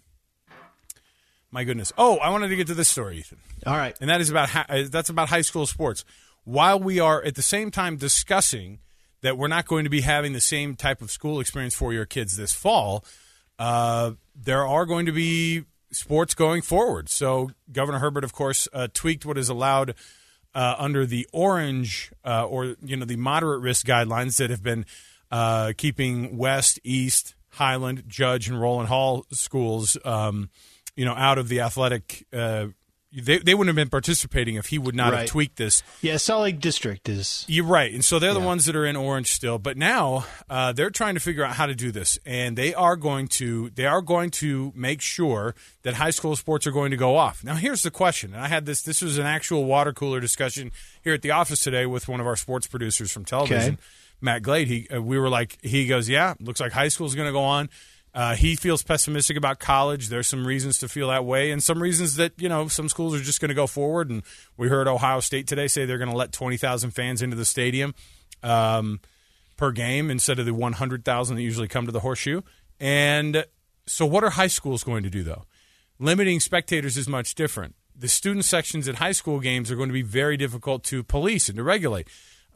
My goodness. Oh, I wanted to get to this story, Ethan all right and that is about hi- uh, that's about high school sports. While we are at the same time discussing that we're not going to be having the same type of school experience for your kids this fall, uh, there are going to be sports going forward. So Governor Herbert, of course, uh, tweaked what is allowed uh, under the orange uh, or you know the moderate risk guidelines that have been uh, keeping West, East, Highland, Judge, and Rowland Hall schools, um, you know, out of the athletic uh, they they wouldn't have been participating if he would not Right. have tweaked this. Yeah, Salt Lake District is. You're right, and so they're the ones that are in orange still. But now uh, they're trying to figure out how to do this, and they are going to they are going to make sure that high school sports are going to go off. Now, here's the question, and I had this. This was an actual water cooler discussion here at the office today with one of our sports producers from television, Okay. Matt Glade. He uh, we were like, he goes, yeah, looks like high school is going to go on. Uh, he feels pessimistic about college. There's some reasons to feel that way, and some reasons that you know some schools are just going to go forward. And we heard Ohio State today say they're going to let twenty thousand fans into the stadium um, per game instead of the one hundred thousand that usually come to the horseshoe. And so, what are high schools going to do though? Limiting spectators is much different. The student sections at high school games are going to be very difficult to police and to regulate.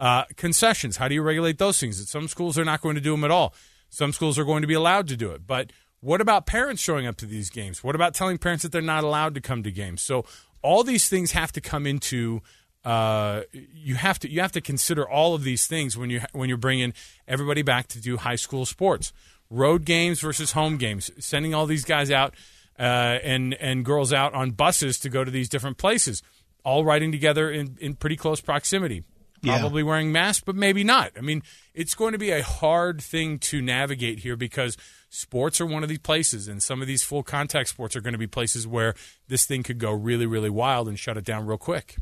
Uh, concessions, how do you regulate those things? Some schools are not going to do them at all. Some schools are going to be allowed to do it. But what about parents showing up to these games? What about telling parents that they're not allowed to come to games? So all these things have to come into. Uh, you have to you have to consider all of these things when you when you're bringing everybody back to do high school sports, road games versus home games, sending all these guys out uh, and and girls out on buses to go to these different places, all riding together in, in pretty close proximity Yeah. probably wearing masks, but maybe not. I mean, it's going to be a hard thing to navigate here because sports are one of these places, and some of these full contact sports are going to be places where this thing could go really, really wild and shut it down real quick.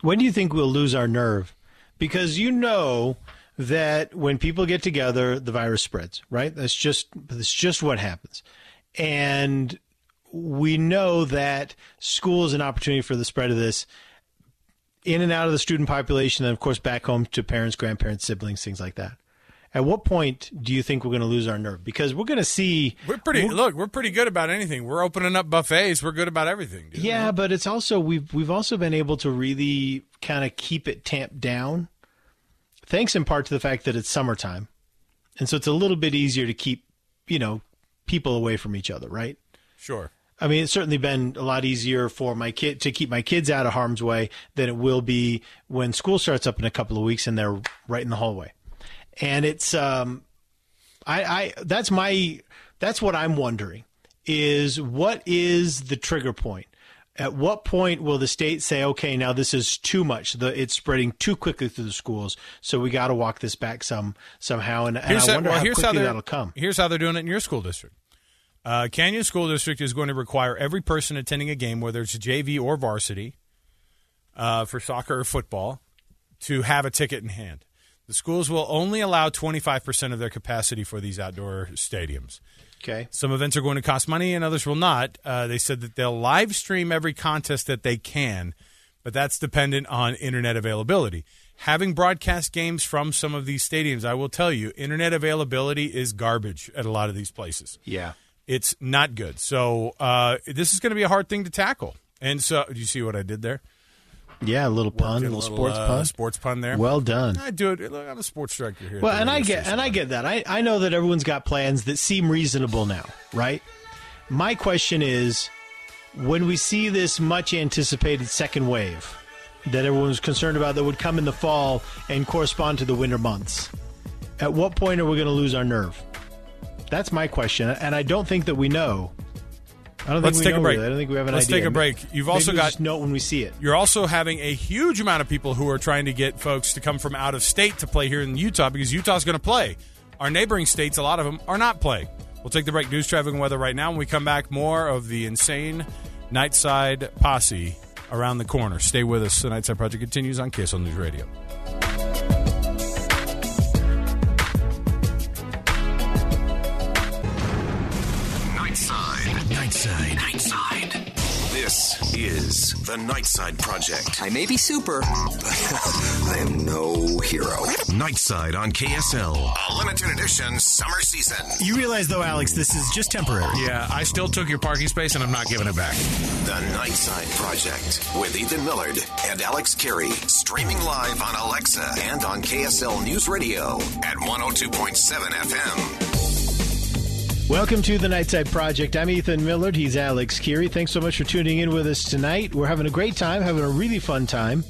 When do you think we'll lose our nerve? Because you know that when people get together, the virus spreads, right? That's just that's just what happens. And we know that school is an opportunity for the spread of this in and out of the student population, and of course back home to parents, grandparents, siblings, things like that. At what point do you think we're going to lose our nerve? Because we're going to see. We're pretty look. We're pretty good about anything. We're opening up buffets. We're good about everything. Dude. Yeah, but it's also we've we've also been able to really kind of keep it tamped down, thanks in part to the fact that it's summertime, and so it's a little bit easier to keep you know people away from each other, right? sure. I mean, it's certainly been a lot easier for my kid to keep my kids out of harm's way than it will be when school starts up in a couple of weeks and they're right in the hallway. And it's, um, I, I, that's my, that's what I'm wondering is what is the trigger point? At what point will the state say, okay, now this is too much. The, it's spreading too quickly through the schools. So we got to walk this back some, somehow. And, and I how- wonder well, how how quickly they're- that'll come. Here's how they're doing it in your school district. Uh, Canyon School District is going to require every person attending a game, whether it's JV or varsity, uh, for soccer or football, to have a ticket in hand. The schools will only allow 25% of their capacity for these outdoor stadiums. Okay. Some events are going to cost money and others will not. Uh, they said that they'll live stream every contest that they can, but that's dependent on internet availability. Having broadcast games from some of these stadiums, I will tell you, internet availability is garbage at a lot of these places. Yeah. It's not good. So uh, this is going to be a hard thing to tackle. And so, do you see what I did there? Yeah. A little pun, a Working little, sports uh, pun. Sports pun there. Well done. I do it. Look, I'm a sports director here. Well, and I get and I get that. I, I know that everyone's got plans that seem reasonable now, right? My question is when we see this much anticipated second wave that everyone was concerned about that would come in the fall and correspond to the winter months, at what point are we going to lose our nerve? That's my question, and I don't think that we know. I don't Let's think we take a break. really. I don't think we have an Let's idea. take a break. You've Maybe also got- just know it when we see it. You're also having a huge amount of people who are trying to get folks to come from out of state to play here in Utah because Utah's going to play. Our neighboring states, a lot of them, are not playing. We'll take the break. News, traffic, and weather right now. When we come back, more of the insane Nightside posse around the corner. Stay with us. The Nightside Project continues on KSL News Radio. Nightside. Nightside. Nightside. This is the Nightside Project. I may be super. but I am no hero. Nightside on KSL. A limited edition summer season. You realize, though, Alex, this is just temporary. Yeah, I still took your parking space and I'm not giving it back. The Nightside Project with Ethan Millard and Alex Kirry. Streaming live on Alexa and on KSL News Radio at 102.7 FM. Welcome to the Nightside Project. I'm Ethan Millard. He's Alex Kirry. Thanks so much for tuning in with us tonight. We're having a great time, having a really fun time.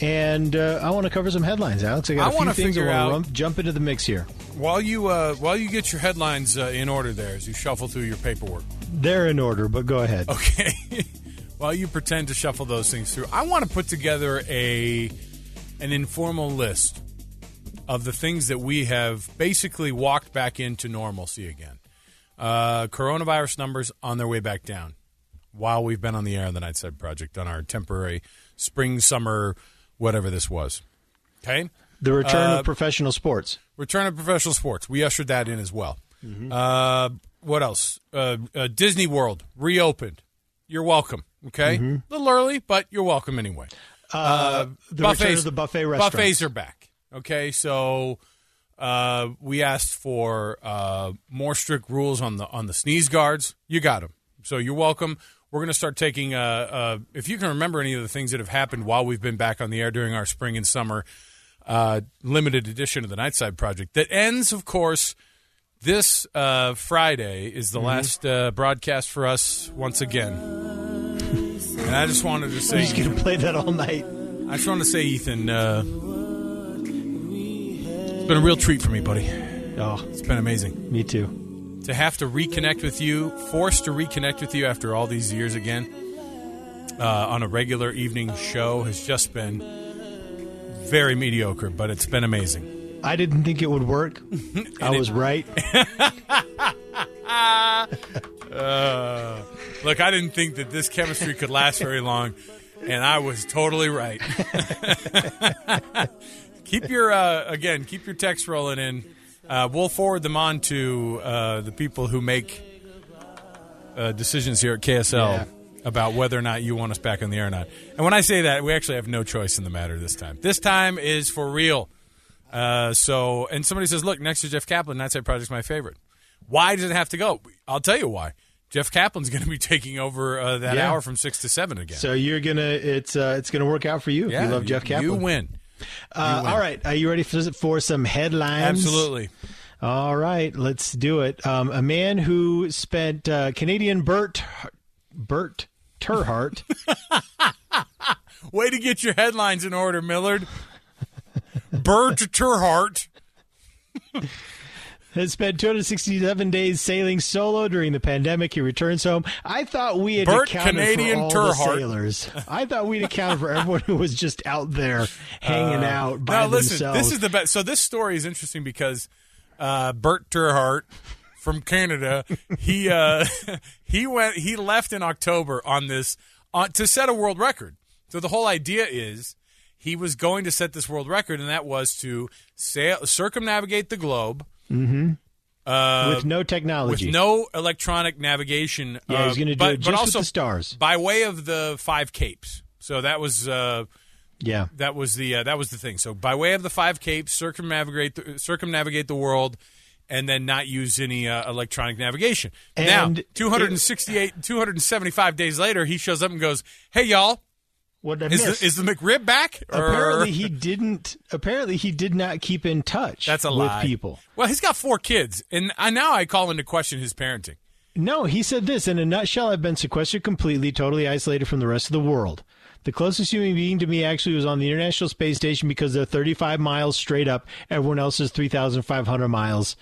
And uh, I want to cover some headlines, Alex. I got I a few things I want to jump into the mix here. While you uh, while you get your headlines uh, in order there as you shuffle through your paperwork. They're in order, but go ahead. Okay. while you pretend to shuffle those things through, I want to put together a an informal list of the things that we have basically walked back into normalcy again. Uh, coronavirus numbers on their way back down while we've been on the air on the Nightside Project on our temporary spring, summer, whatever this was. Okay? The return Uh, of professional sports. Return of professional sports. We ushered that in as well. Mm-hmm. Uh, what else? Uh, uh, Disney World reopened. You're welcome. Okay, Mm-hmm. a little early, but you're welcome anyway. Uh, the return of the buffet restaurants. Buffets are back. Okay, so uh, we asked for uh, more strict rules on the on the sneeze guards. You got them. So you're welcome. We're going to start taking. Uh, uh, if you can remember any of the things that have happened while we've been back on the air during our spring and summer uh, limited edition of the Nightside Project that ends, of course, this uh, Friday is Mm-hmm. the last uh, broadcast for us once again. and I just wanted to say, I'm just going to play that all night. I just wanted to say, Ethan, uh, it's been a real treat for me, buddy. Oh, It's been amazing me too. to have to reconnect with you, forced to reconnect with you after all these years again uh, on a regular evening show has just been very mediocre, but it's been amazing. I didn't think it would work. I was right. Uh, look, I didn't think that this chemistry could last very long, and I was totally right. keep your uh, again, keep your text rolling in. Uh, we'll forward them on to uh, the people who make uh, decisions here at KSL Yeah. about whether or not you want us back on the air or not. And when I say that, we actually have no choice in the matter this time. This time is for real. Uh, so, and somebody says, "Look, next to Jeff Caplan, Nightside Project's my favorite." Why does it have to go? I'll tell you why. Jeff Caplan's going to be taking over uh, that Yeah. hour from six to seven again. So you're gonna it's uh, it's gonna work out for you. if you love Jeff Caplan. You win. Uh, all right, are you ready for, for some headlines? Absolutely. All right, let's do it. Um, a man who spent uh, Canadian Bert Bert terHart Way to get your headlines in order, Millard. Bert terHart. has spent 267 days sailing solo during the pandemic. He returns home. I thought we had Bert accounted Canadian for all terHart. the sailors. I thought we'd accounted for everyone who was just out there hanging out by Uh, now, listen, themselves. this is the best. So this story is interesting because uh, Bert terHart from Canada, he uh, he went he left in October on this on, to set a world record. So the whole idea is he was going to set this world record, and that was to sail, circumnavigate the globe. Uh, with no technology. with no electronic navigation. Yeah, uh, he's gonna do but, it but just with the stars. by way of the five capes. So that was uh, yeah. that was the uh, that was the thing. So by way of the five capes, circumnavigate the, circumnavigate the world, and then not use any uh, electronic navigation. now, And 268, 275 days later, he shows up and goes, "Hey, y'all, What did I is miss? the, is the McRib back?" Or- apparently he didn't. Apparently he did not keep in touch. that's a with lie. people. Well, he's got four kids, and I, now I call into question his parenting. No, he said this in a nutshell. I've been sequestered completely, totally isolated from the rest of the world. The closest human being to me actually was on the International Space Station because they're 35 miles straight up. Everyone else is 3,500 miles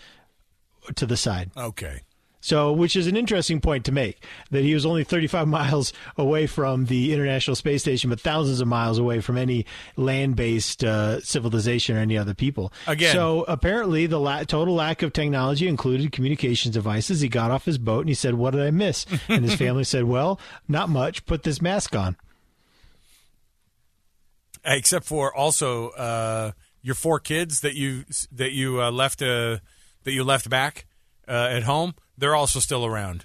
to the side. Okay. So, which is an interesting point to make that he was only 35 miles away from the International Space Station, but thousands of miles away from any land based uh, civilization or any other people. Again. So, apparently, the la- total lack of technology included communications devices. He got off his boat and he said, What did I miss? And his family said, Well, not much. Put this mask on. except for also uh, your four kids that you that you uh, left uh, that you left back uh, at home. They're also still around,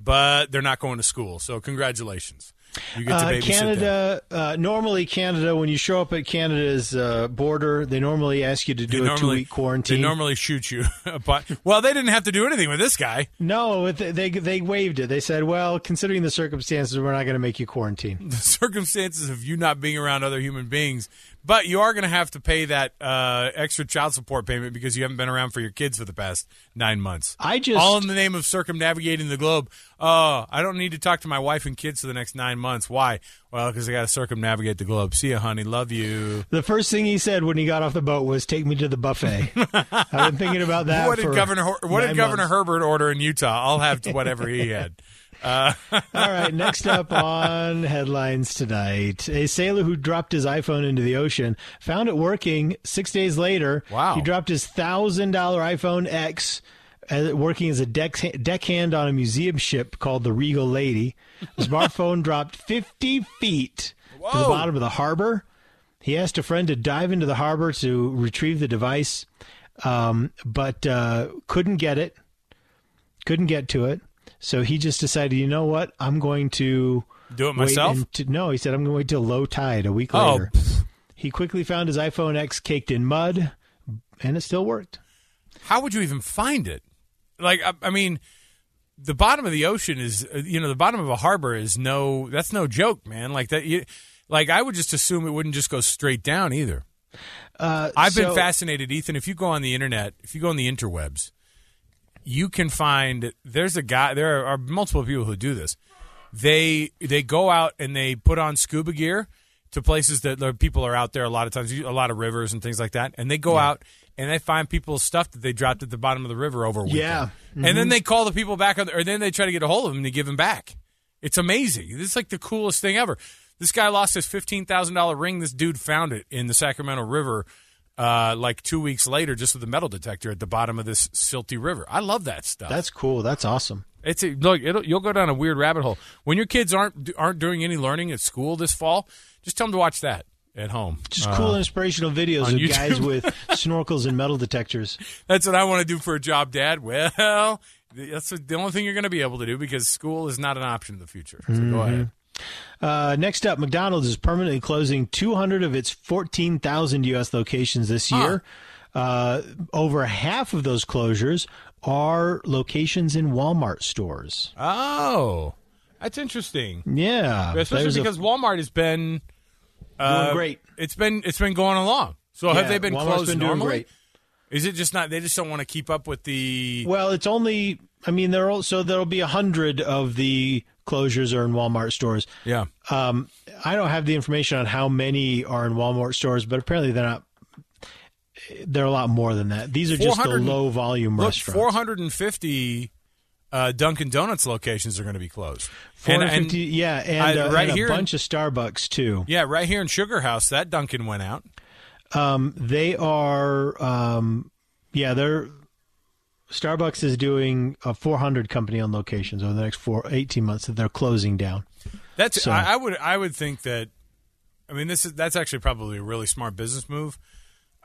but they're not going to school. So congratulations, you get to Uh, babysit them. Canada, uh, normally Canada, when you show up at Canada's uh, border, they normally ask you to do They a two week quarantine. They normally shoot you, but well, they didn't have to do anything with this guy. No, it- they they waived it. They said, "Well, considering the circumstances, we're not going to make you quarantine." The circumstances of you not being around other human beings, but you are going to have to pay that uh, extra child support payment because you haven't been around for your kids for the past nine months. I just- all in the name of circumnavigating the globe. Oh, I don't need to talk to my wife and kids for the next nine months. Why? Well, because I got to circumnavigate the globe. See you, honey. Love you. The first thing he said when he got off the boat was, "Take me to the buffet." I've been thinking about that. what did Governor What did Governor months. Herbert order in Utah? I'll have whatever he had. All right, next up on headlines tonight. A sailor who dropped his iPhone into the ocean found it working six days later. Wow. He dropped his $1,000 iPhone X uh, working as a deck, deckhand on a museum ship called the Regal Lady. The smartphone dropped 50 feet to the bottom of the harbor. He asked a friend to dive into the harbor to retrieve the device, um, but uh, couldn't get it couldn't get to it. So he just decided, you know what? I'm going to Do it myself? to- no, he said, I'm going to wait till low tide a week Oh, later. He quickly found his iPhone X caked in mud, and it still worked. How would you even find it? Like, I, I mean, the bottom of the ocean is, uh, you know, the bottom of a harbor is no, that's no joke, man. Like that, you, like I would just assume it wouldn't just go straight down either. Uh, I've been fascinated, Ethan. If you go on the internet, if you go on the interwebs, you can find there's a guy. There are multiple people who do this. They they go out and they put on scuba gear to places that the people are out there a lot of times, a lot of rivers and things like that, and they go out and they find people's stuff that they dropped at the bottom of the river over a weekend. Yeah. and then mm-hmm. they call the people back, on the, or then they try to get a hold of them to give them back. It's amazing. This is like the coolest thing ever. This guy lost his fifteen thousand dollar ring. This dude found it in the Sacramento River, uh, like two weeks later, just with a metal detector at the bottom of this silty river. I love that stuff. That's cool. That's awesome. It's a, look. It'll, you'll go down a weird rabbit hole when your kids aren't aren't doing any learning at school this fall. Just tell them to watch that at home. Just cool, inspirational videos Uh, of YouTube. guys with snorkels and metal detectors. That's what I want to do for a job, Dad. Well, that's the only thing you're going to be able to do because school is not an option in the future. So go ahead. Uh, next up, McDonald's is permanently closing 200 of its 14,000 U.S. locations this year. Uh, over half of those closures are locations in Walmart stores. Oh, that's interesting. Yeah, Especially there's a- because Walmart has been uh, Doing great. It's been it's been going along. So have they been Walmart's closed been doing normally? great. Is it just not? They just don't want to keep up with the. Well, it's only. I mean, there are so there'll be a hundred of the closures are in Walmart stores. yeah. Um, I don't have the information on how many are in Walmart stores, but apparently they're not. They're a lot more than that. These are just the low volume Look, restaurants. 450 uh, Dunkin' Donuts locations are going to be closed. And- and- yeah, and, I- uh, right and here a bunch of Starbucks too. yeah, right here in Sugar House, that Dunkin' went out. Um, they are, um, yeah, they're Starbucks is doing a 400 company on locations over the next four, 18 months that they're closing down. That's So- I, I would I would think that I mean this is that's actually probably a really smart business move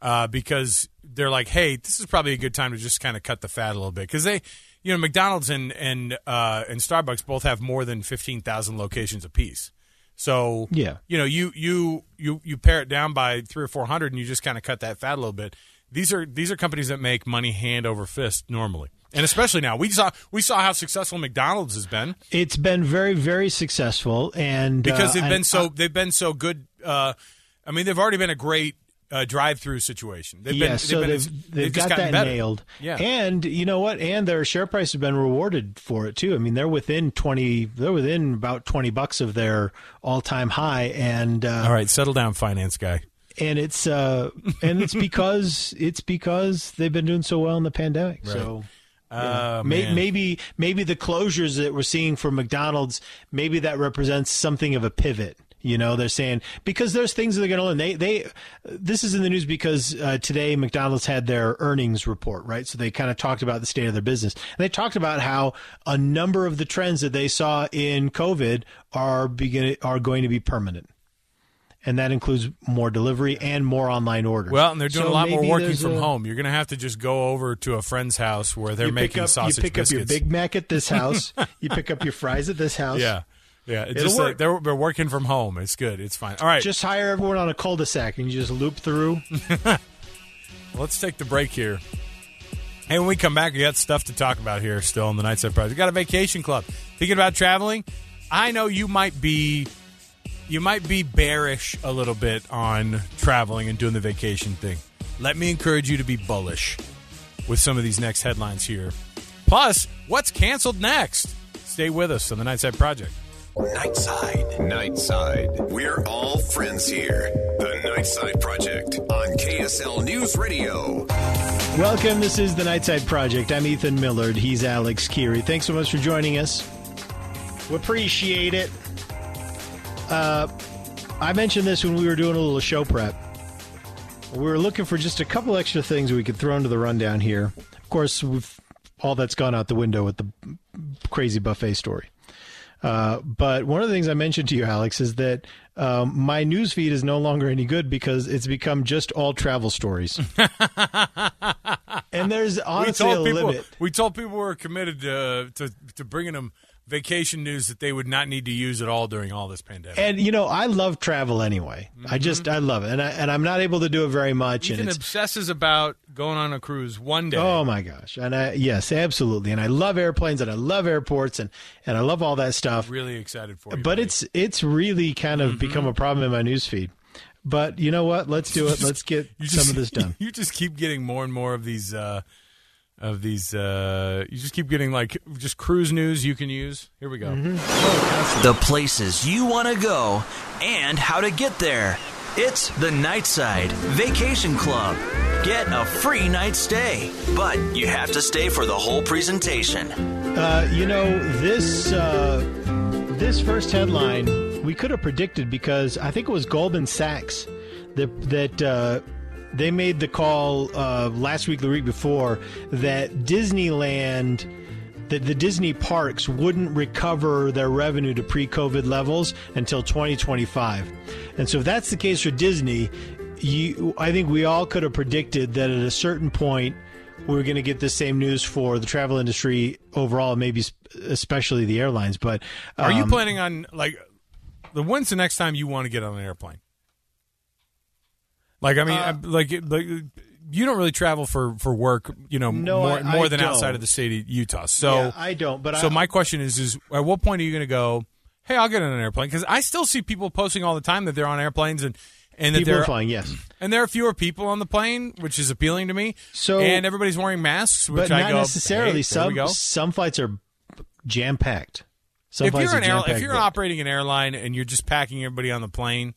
uh, because they're like hey this is probably a good time to just kind of cut the fat a little bit because they you know McDonald's and and uh, and Starbucks both have more than fifteen thousand locations apiece. So Yeah. you know you you you you pare it down by three or four hundred and you just kind of cut that fat a little bit. These are these are companies that make money hand over fist normally. And especially now, we saw we saw how successful McDonald's has been It's been very, very successful, and because uh, they've I- been so they've been so good. Uh, I mean, they've already been a great uh, drive-through situation. They've yeah, been, so been, they've, they've, just got gotten that better. nailed. Yeah, and you know what? And their share price has been rewarded for it too. I mean, they're within twenty. They're within about twenty bucks of their all-time high, and uh, all right, settle down, finance guy. and it's uh, and it's because it's because they've been doing so well in the pandemic. So. Uh, May, maybe maybe the closures that we're seeing for McDonald's maybe that represents something of a pivot. You know, they're saying because there's things that they're going to learn. They they this is in the news because uh, today McDonald's had their earnings report, right? So they kind of talked about the state of their business. And they talked about how a number of the trends that they saw in COVID are begin are going to be permanent. And that includes more delivery and more online orders. Well, and they're doing So a lot more working from a- home. You're going to have to just go over to a friend's house where they're making up, sausage You pick biscuits. up your Big Mac at this house. you pick up your fries at this house. yeah, yeah. It's It'll just like work. they're, they're working from home. It's good. It's fine. All right, Just hire everyone on a cul-de-sac and you just loop through. let's take the break here. Hey, when we come back, we got stuff to talk about here still on the Night Nightside Project. We got a vacation club. Thinking about traveling? I know you might be you might be bearish a little bit on traveling and doing the vacation thing. Let me encourage you to be bullish with some of these next headlines here. Plus, what's canceled next? Stay with us on the Nightside Project. Nightside. Nightside. We're all friends here. The Nightside Project on KSL News Radio. Welcome. This is the Nightside Project. I'm Ethan Millard. He's Alex Kirry. Thanks so much for joining us. We appreciate it. Uh, I mentioned this when we were doing a little show prep. We were looking for just a couple extra things we could throw into the rundown here. Of course, we've, all that's gone out the window with the crazy buffet story. Uh, but one of the things I mentioned to you, Alex, is that um, my news feed is no longer any good because it's become just all travel stories. and there's honestly we a told people, limit. We told people we're committed to, to to bringing them vacation news that they would not need to use at all during all this pandemic. And you know, I love travel anyway. I just I love it, and I and I'm not able to do it very much. Ethan and it's, obsesses about going on a cruise one day. oh my gosh, and I yes, absolutely, and I love airplanes, and I love airports, and and I love all that stuff. really excited for you. But buddy. it's it's really kind of become a problem in my news feed. But you know what? Let's do it. Let's get You some of this done. You just keep getting more and more of these uh, of these. Uh, you just keep getting like just cruise news you can use. Here we go. Mm-hmm. The places you want to go and how to get there. It's the Nightside Vacation Club. Get a free night stay, but you have to stay for the whole presentation. Uh, you know this uh, this first headline we could have predicted because I think it was Goldman Sachs that that uh, they made the call uh, last week, the week before, that Disneyland. That the Disney parks wouldn't recover their revenue to pre-COVID levels until 2025, and so if that's the case for Disney, you, I think we all could have predicted that at a certain point we are going to get the same news for the travel industry overall, maybe especially the airlines. But Are you um, planning on like the when's the next time you want to get on an airplane? Like I mean, Uh, like like you don't really travel for for work, you know, No, more I- more I than don't. outside of the state of Utah. So yeah, I don't. But so I, my question is is at what point are you going to go? Hey, I'll get on an airplane because I still see people posting all the time that they're on airplanes and and that people they're flying. Yes, and there are fewer people on the plane, which is appealing to me. So- and everybody's wearing masks, which but I not go necessarily. Hey, some some flights are jam packed. If you're an air, if you're operating an airline and you're just packing everybody on the plane,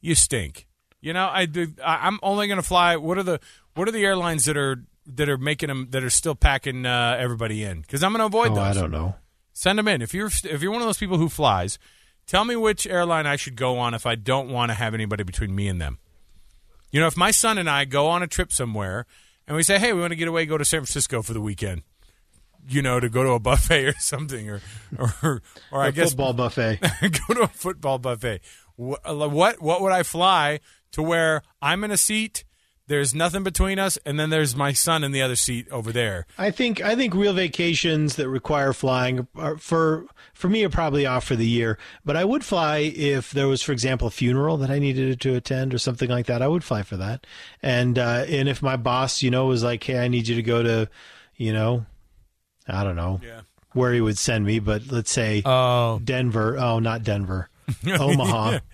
you stink. You know, I do. I- I'm only going to fly. What are the What are the airlines that are that are making them that are still packing uh, everybody in? Because I'm going to avoid oh, those. I don't know. Send them in. If you're if you're one of those people who flies, tell me which airline I should go on if I don't want to have anybody between me and them. You know, if my son and I go on a trip somewhere and we say, "Hey, we want to get away, go to San Francisco for the weekend," you know, to go to a buffet or something, or or or I A guess football buffet. go to a football buffet. What, what what would I fly to where I'm in a seat? There's nothing between us, and then there's my son in the other seat over there. I think I think real vacations that require flying are for for me are probably off for the year. But I would fly if there was, for example, a funeral that I needed to attend or something like that. I would fly for that. And uh, and if my boss, you know, was like, "Hey, I need you to go to," you know, I don't know Yeah. where he would send me, but let's say Oh, Denver. Oh, not Denver. Omaha.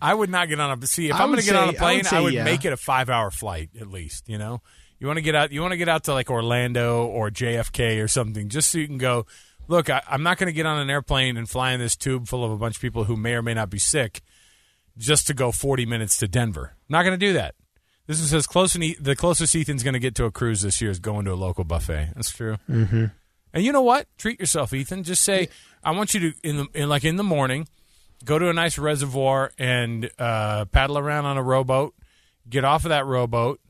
I would not get on a see if I I'm going to get on a say- I plane. would I would, yeah. make it a five hour flight at least. You know, you want to get out. You want to get out to like Orlando or JFK or something, just so you can go. Look, I, I'm not going to get on an airplane and fly in this tube full of a bunch of people who may or may not be sick, just to go 40 minutes to Denver. Not going to do that. This is as close and the closest Ethan's going to get to a cruise this year is going to a local buffet. That's true. Mm-hmm. And you know what? Treat yourself, Ethan. Just say, I want you to in the in like in the morning, go to a nice reservoir and uh, paddle around on a rowboat. Get off of that rowboat,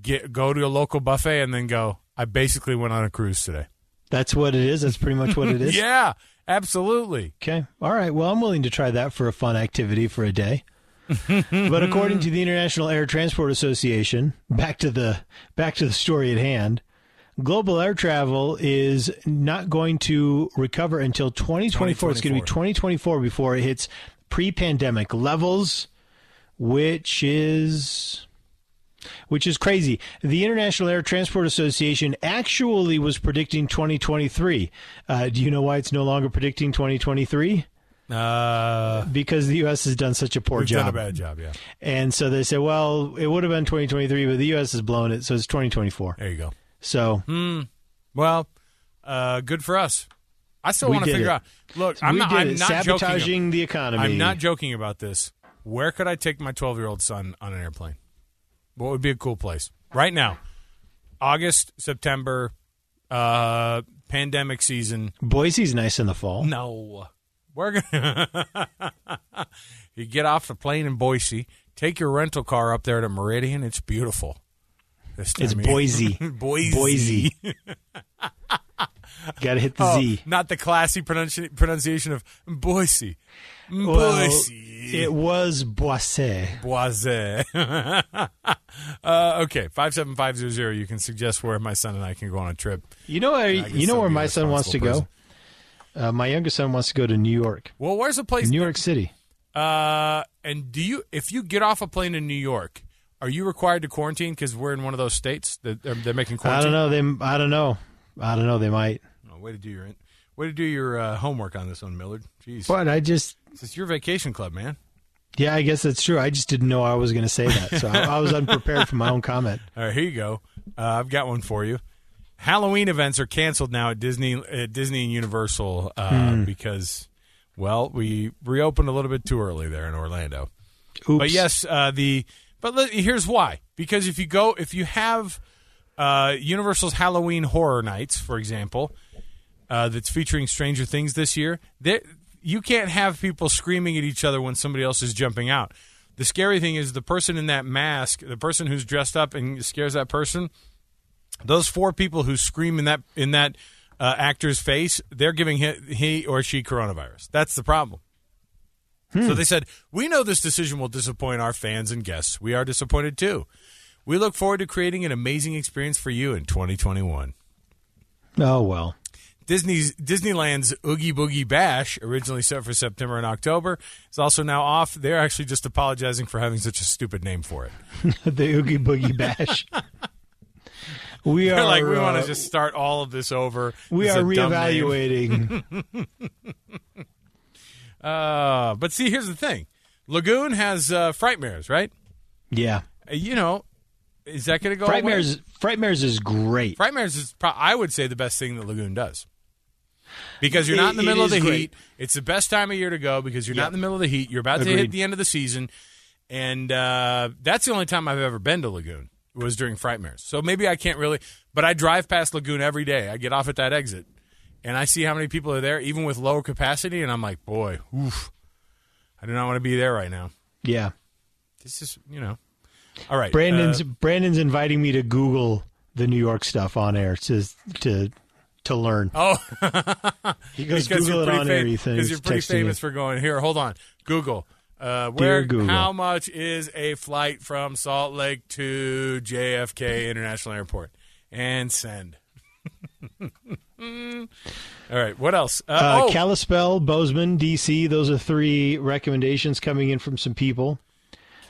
get go to a local buffet, and then go. I basically went on a cruise today. That's what it is. That's pretty much what it is. Yeah, absolutely. Okay. All right. Well, I'm willing to try that for a fun activity for a day. but according to the International Air Transport Association, back to the back to the story at hand, global air travel is not going to recover until 2024. It's going to be 2024 before it hits pre-pandemic levels, which is which is crazy. The International Air Transport Association actually was predicting 2023. Uh, do you know why it's no longer predicting 2023? Uh, Because the U.S. has done such a poor we've job. done a bad job. Yeah, And so they said, well, it would have been 2023, but the U.S. has blown it, so it's 2024. there you go. So Hmm. Well, uh, good for us. I still want to figure it. out. Look, I'm we not. I'm not joking. sabotaging the economy. I'm not joking about this. Where could I take my 12 year old son on an airplane? What would be a cool place right now? August, September, uh, pandemic season. Boise's nice in the fall. No, We're gonna you get off the plane in Boise, take your rental car up there to Meridian. It's beautiful. It's. Boise. Boise. Boise. Got to hit the Oh, Z. not the classy pronunci- pronunciation of Boise. Well, Boise. it was Boise. Boise. uh, okay, five seven five zero zero. You can suggest where my son and I can go on a trip. You know where guess you know where my son wants to responsible go. Uh, my youngest son wants to go to New York, Well, where's the place? New York City. Uh, and do you, if you get off a plane in New York, are you required to quarantine because we're in one of those states that they're, they're making I quarantine? don't know. They. I don't know. I don't know. They might. Oh, way to do your way to do your uh, homework on this one, Millard. Jeez, But I just. it's your vacation club, man. Yeah, I guess that's true. I just didn't know I was going to say that, so I, I was unprepared for my own comment. All right, here you go. Uh, I've got one for you. Halloween events are canceled now at Disney, at Disney and Universal uh, because, well, we reopened a little bit too early there in Orlando. Oops. But yes, uh, the but let, here's why. Because if you go, if you have uh, Universal's Halloween Horror Nights, for example, uh, that's featuring Stranger Things this year, you can't have people screaming at each other when somebody else is jumping out. The scary thing is the person in that mask, the person who's dressed up and scares that person. Those four people who scream in that in that uh, actor's face, they're giving he, he or she coronavirus. That's the problem. So they said, We know this decision will disappoint our fans and guests. We are disappointed too. We look forward to creating an amazing experience for you in 2021. Oh well. Disney's Disneyland's Oogie Boogie Bash, originally set for September and October, is also now off. They're actually just apologizing for having such a stupid name for it. the Oogie Boogie Bash. we They're are like, we uh, want to just start all of this over. We It's are reevaluating. Uh, but see, here's the thing: Lagoon has uh, Frightmares, right? yeah. Uh, You know, is that going to go? away? Frightmares. Frightmares is great. Frightmares is, pro- I would say, the best thing that Lagoon does. Because you're not in the It- it middle of the great. heat. It's the best time of year to go because you're Yeah. not in the middle of the heat. You're about to hit the end of the season. And uh, that's the only time I've ever been to Lagoon was during Frightmares. So maybe I can't really, but I drive past Lagoon every day. I get off at that exit and I see how many people are there, even with lower capacity. And I'm like, boy, oof, I do not want to be there right now. Yeah. This is, you know. All right. Brandon's uh, Brandon's inviting me to Google the New York stuff on air to to to learn. oh, He goes Google it pretty on fam- air. Because you're pretty famous for going here. Hold on, Google. Uh, where? Google. How much is a flight from Salt Lake to JFK International Airport? And send. All right. What else? Uh, Uh, oh, Kalispell, Bozeman, DC. Those are three recommendations coming in from some people.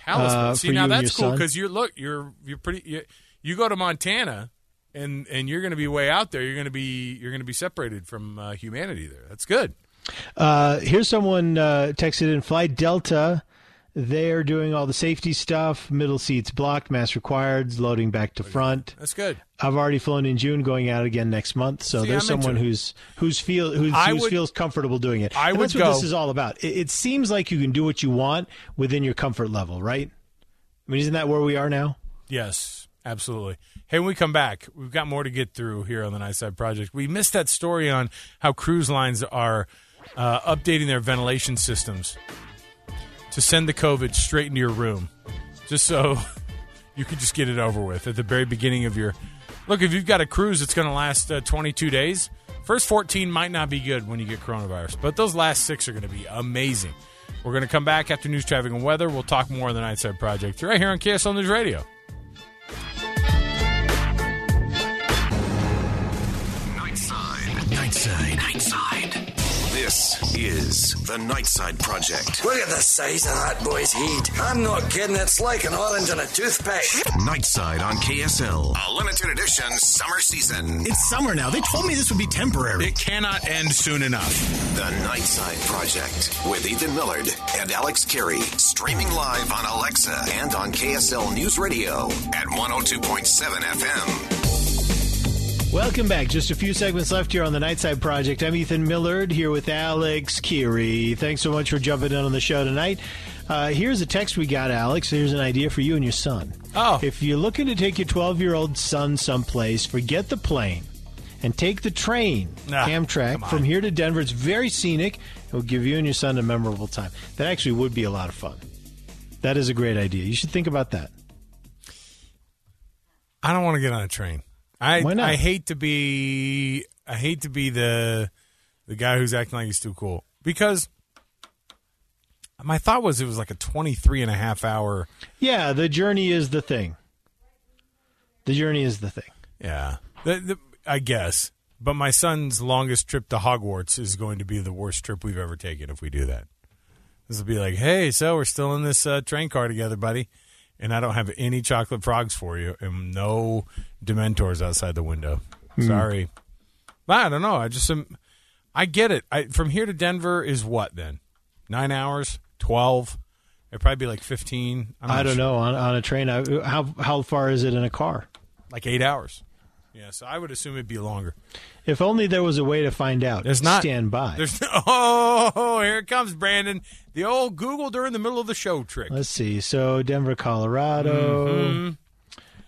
Kalispell. uh, See now that's cool because you're look you're you're pretty you, you go to Montana and and you're going to be way out there. You're going to be you're going to be separated from uh, humanity there. That's good. Uh, here's someone uh, texted in Flight Delta. They're doing all the safety stuff. Middle seats blocked, mask required, loading back to front. That's good. I've already flown in June, going out again next month. So See, there's I'm someone who's who's feel who's would- feels comfortable doing it. I And would that's what go- this is all about. It, it seems like you can do what you want within your comfort level, right? I mean, isn't that where we are now? Yes, absolutely. Hey, when we come back, we've got more to get through here on the Night Side Project. We missed that story on how cruise lines are uh, updating their ventilation systems to send the COVID straight into your room, just so you could just get it over with at the very beginning of your. Look, if you've got a cruise that's going to last uh, 22 days, first 14 might not be good when you get coronavirus, but those last six are going to be amazing. We're going to come back after news, traffic, and weather. We'll talk more on the Nightside Project right here on KSL News Radio. Is the Nightside Project. Look at the size of that boy's head. I'm not kidding. It's like an orange on a toothpick. Nightside on KSL. A limited edition summer season. It's summer now. They told me this would be temporary. It cannot end soon enough. The Nightside Project with Ethan Millard and Alex Kirry. Streaming live on Alexa and on KSL News Radio at 102.7 FM. Welcome back. Just a few segments left here on the Nightside Project. I'm Ethan Millard here with Alex Kirry. Thanks so much for jumping in on the show tonight. Uh, here's a text we got, Alex. Here's an idea for you and your son. Oh. If you're looking to take your 12 year old son someplace, forget the plane and take the train, Nah, Amtrak, from here to Denver. It's very scenic. It will give you and your son a memorable time. That actually would be a lot of fun. That is a great idea. You should think about that. I don't want to get on a train. I Why not? I hate to be I hate to be the the guy who's acting like he's too cool because my thought was it was like a 23 and a half hour Yeah, the journey is the thing. The journey is the thing. yeah the, the, I guess but my son's longest trip to Hogwarts is going to be the worst trip we've ever taken if we do that this will be like hey so we're still in this uh, train car together buddy and I don't have any chocolate frogs for you and no dementors outside the window hmm. sorry but I don't know I just am I get it. I, from here to Denver is what then? Nine hours? Twelve? It'd probably be like fifteen. I'm I don't sure. know on, on a train. I, how how far is it in a car? Like eight hours. Yeah, so I would assume it'd be longer. If only there was a way to find out. There's not. stand by. There's oh, here it comes, Brandon. The old Google during the middle of the show trick. Let's see. So Denver, Colorado. Mm-hmm.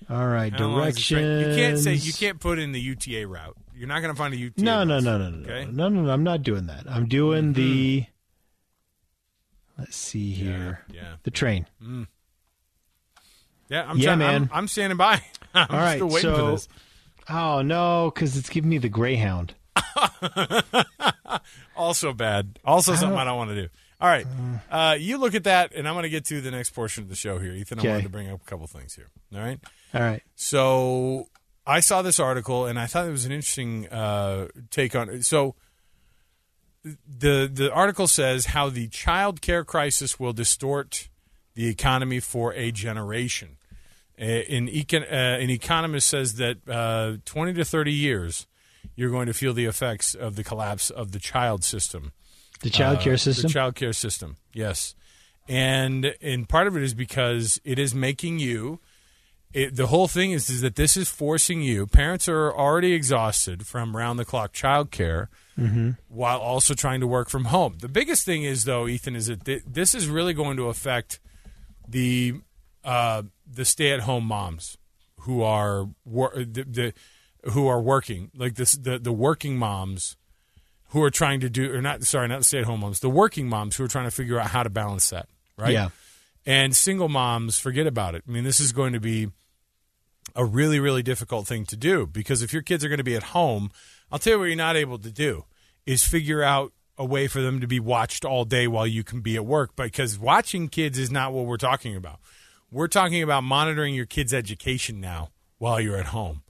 All right, Mm-hmm. How long is the train? directions. You can't say you can't put in the UTA route. You're not going to find a UTA. No, no, no, no, no, Okay. no, no, no. I'm not doing that. I'm doing the. Let's see here. yeah. The train. Yeah, I'm Yeah, trying- man. I'm, I'm standing by. I'm All right, so- for this. Oh no, because it's giving me the Greyhound. Also bad. Also something don't- I don't want to do. All right. Uh, you look at that, and I'm going to get to the next portion of the show here. Ethan, I wanted to bring up a couple things here. All right. All right. So I saw this article, and I thought it was an interesting uh, take on it. So the the article says how the child care crisis will distort the economy for a generation. Uh, An, econ- uh, an economist says that uh, 20 to 30 years, you're going to feel the effects of the collapse of the child system. The child Uh, care system. The child care system, yes. And and part of it is because it is making you. It, the whole thing is is that this is forcing you. Parents are already exhausted from round the clock child care, while also trying to work from home. The biggest thing is though, Ethan, is that th- this is really going to affect the uh, the stay at home moms who are wor- the, the who are working like this the the working moms who are trying to do or not sorry not the stay at home moms the working moms who are trying to figure out how to balance that right? Yeah. and single moms forget about it. I mean this is going to be a really really difficult thing to do because if your kids are going to be at home i'll tell you what you're not able to do is figure out a way for them to be watched all day while you can be at work because watching kids is not what we're talking about. We're talking about monitoring your kids education now while you're at home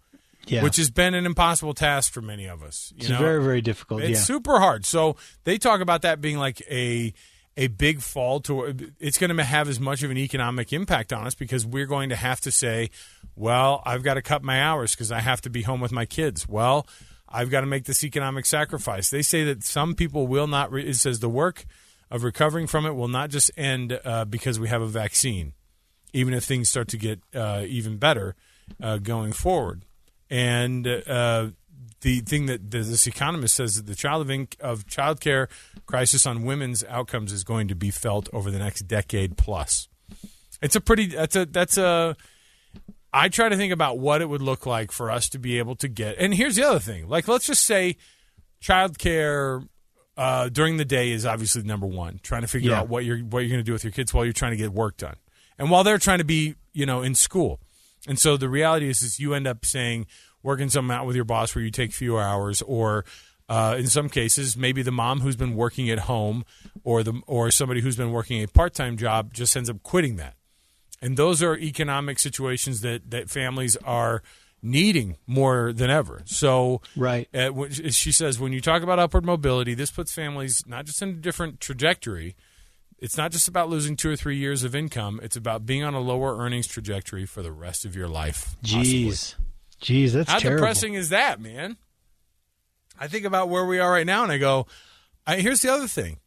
yeah. which has been an impossible task for many of us you it's know? very very difficult. It's yeah. super hard. So they talk about that being like a a big fall to it's going to have as much of an economic impact on us because we're going to have to say, well, I've got to cut my hours because I have to be home with my kids. Well, I've got to make this economic sacrifice. They say that some people will not. Re- it says the work of recovering from it will not just end uh, because we have a vaccine, even if things start to get uh, even better uh, going forward. And uh, the thing that this economist says that the child of, inc- of child care crisis on women's outcomes is going to be felt over the next decade plus. It's a pretty that's a that's a I try to think about what it would look like for us to be able to get. And here's the other thing. Like let's just say childcare uh, during the day is obviously number one. Trying to figure Yeah. out what you're what you're going to do with your kids while you're trying to get work done, and while they're trying to be you know in school. And so the reality is, is you end up saying working something out with your boss where you take fewer hours, or uh, in some cases maybe the mom who's been working at home, or the or somebody who's been working a part time job just ends up quitting that. And those are economic situations that that families are needing more than ever. So Right. uh, she says when you talk about upward mobility, this puts families not just in a different trajectory. It's not just about losing two or three years of income. It's about being on a lower earnings trajectory for the rest of your life. possibly. Jeez. Jeez, that's How terrible. depressing is that, man? I think about where we are right now, and I go, I, here's the other thing: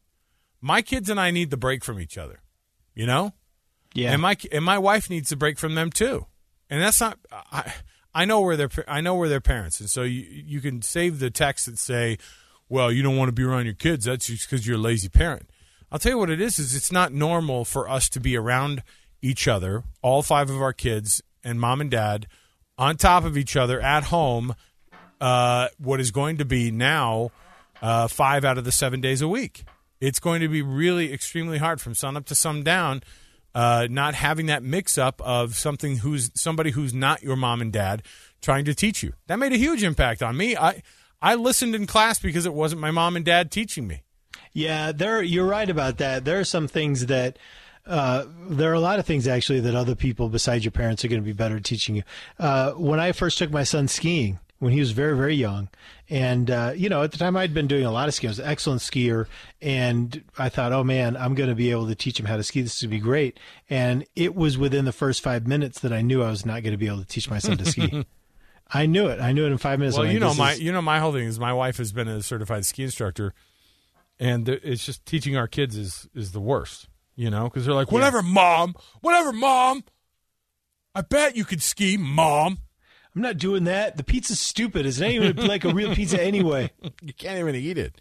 my kids and I need the break from each other. You know, Yeah. and my and my wife needs a break from them too. And that's not. I I know where they're. I know where their parents, and so you you can save the text that say, "Well, you don't want to be around your kids. That's just because you're a lazy parent." I'll tell you what it is: is it's not normal for us to be around each other, all five of our kids and mom and dad, on top of each other at home. Uh, what is going to be now uh, five out of the seven days a week. it's going to be really extremely hard from sun up to sundown. Uh, not having that mix up of something who's somebody who's not your mom and dad trying to teach you. That made a huge impact on me. I I listened in class because it wasn't my mom and dad teaching me. Yeah, there. You're right about that. There are some things that. Uh, there are a lot of things actually that other people besides your parents are going to be better at teaching you. Uh, when I first took my son skiing, when he was very very young, and uh, you know at the time I'd been doing a lot of skiing. I was an excellent skier, and I thought, oh man, I'm going to be able to teach him how to ski. This would be great. And it was within the first five minutes that I knew I was not going to be able to teach my son to ski. I knew it. I knew it in five minutes. Well, I'm you like, know my is- you know my whole thing is my wife has been a certified ski instructor, and it's just teaching our kids is is the worst. You know, because they're like, whatever, mom, whatever, mom. I bet you could ski, mom. I'm not doing that. The pizza's stupid. It's not even like a real pizza anyway. You can't even eat it.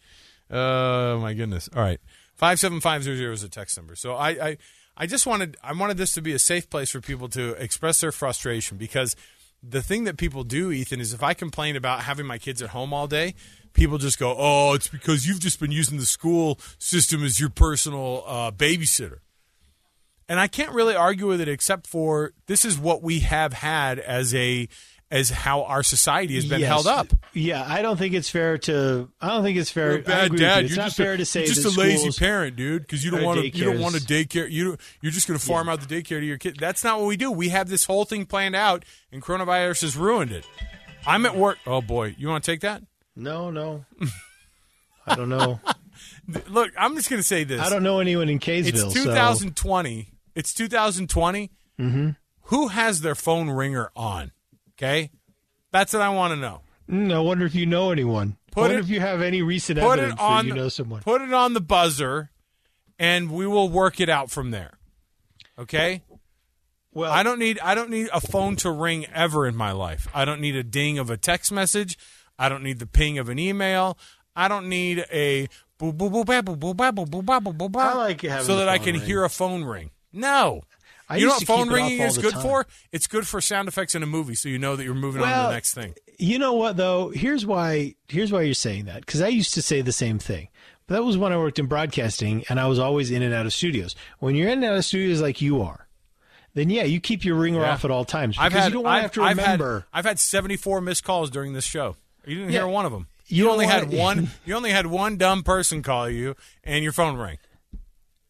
Oh my goodness! All right, five seven five zero zero is a text number. So I, I I just wanted I wanted this to be a safe place for people to express their frustration because the thing that people do, Ethan, is if I complain about having my kids at home all day, people just go, "Oh, it's because you've just been using the school system as your personal uh, babysitter." And I can't really argue with it, except for this is what we have had as a as how our society has been Yes. held up. Yeah, I don't think it's fair to. I don't think it's fair. You're bad dad. you. It's You're not just fair a, to say you're just a lazy parent, dude. Because you don't want to. You don't want a daycare. You you're just going to farm out the daycare to your kid. That's not what we do. We have this whole thing planned out, and coronavirus has ruined it. I'm at work. Oh boy, you want to take that? No, no. I don't know. Look, I'm just going to say this. I don't know anyone in Kaysville. It's so- 2020. It's 2020. Mm-hmm. Who has their phone ringer on? Okay, that's what I want to know. Mm, I wonder if you know anyone. Put I wonder it- if you have any recent Put evidence it on. that you know someone. Put it on the buzzer, and we will work it out from there. Okay. well, I don't need I don't need a phone to ring ever in my life. I don't need a ding of a text message. I don't need the ping of an email. I don't need a boo boo boo ba, boo boo ba, boo boo ba, boo boo ba, I like having so that I can ring. hear a phone ring. No. I you know what phone ringing is good time. for? It's good for sound effects in a movie, so you know that you're moving on to the next thing. You know what though? Here's why. Here's why you're saying that because I used to say the same thing. But that was when I worked in broadcasting, and I was always in and out of studios. When you're in and out of studios like you are, then yeah, you keep your ringer Yeah. off at all times because had you don't want to have to I've had- remember. I've had 74 missed calls during this show. You didn't Yeah. hear one of them. You You, only had one. You only had one dumb person call you, and your phone rang.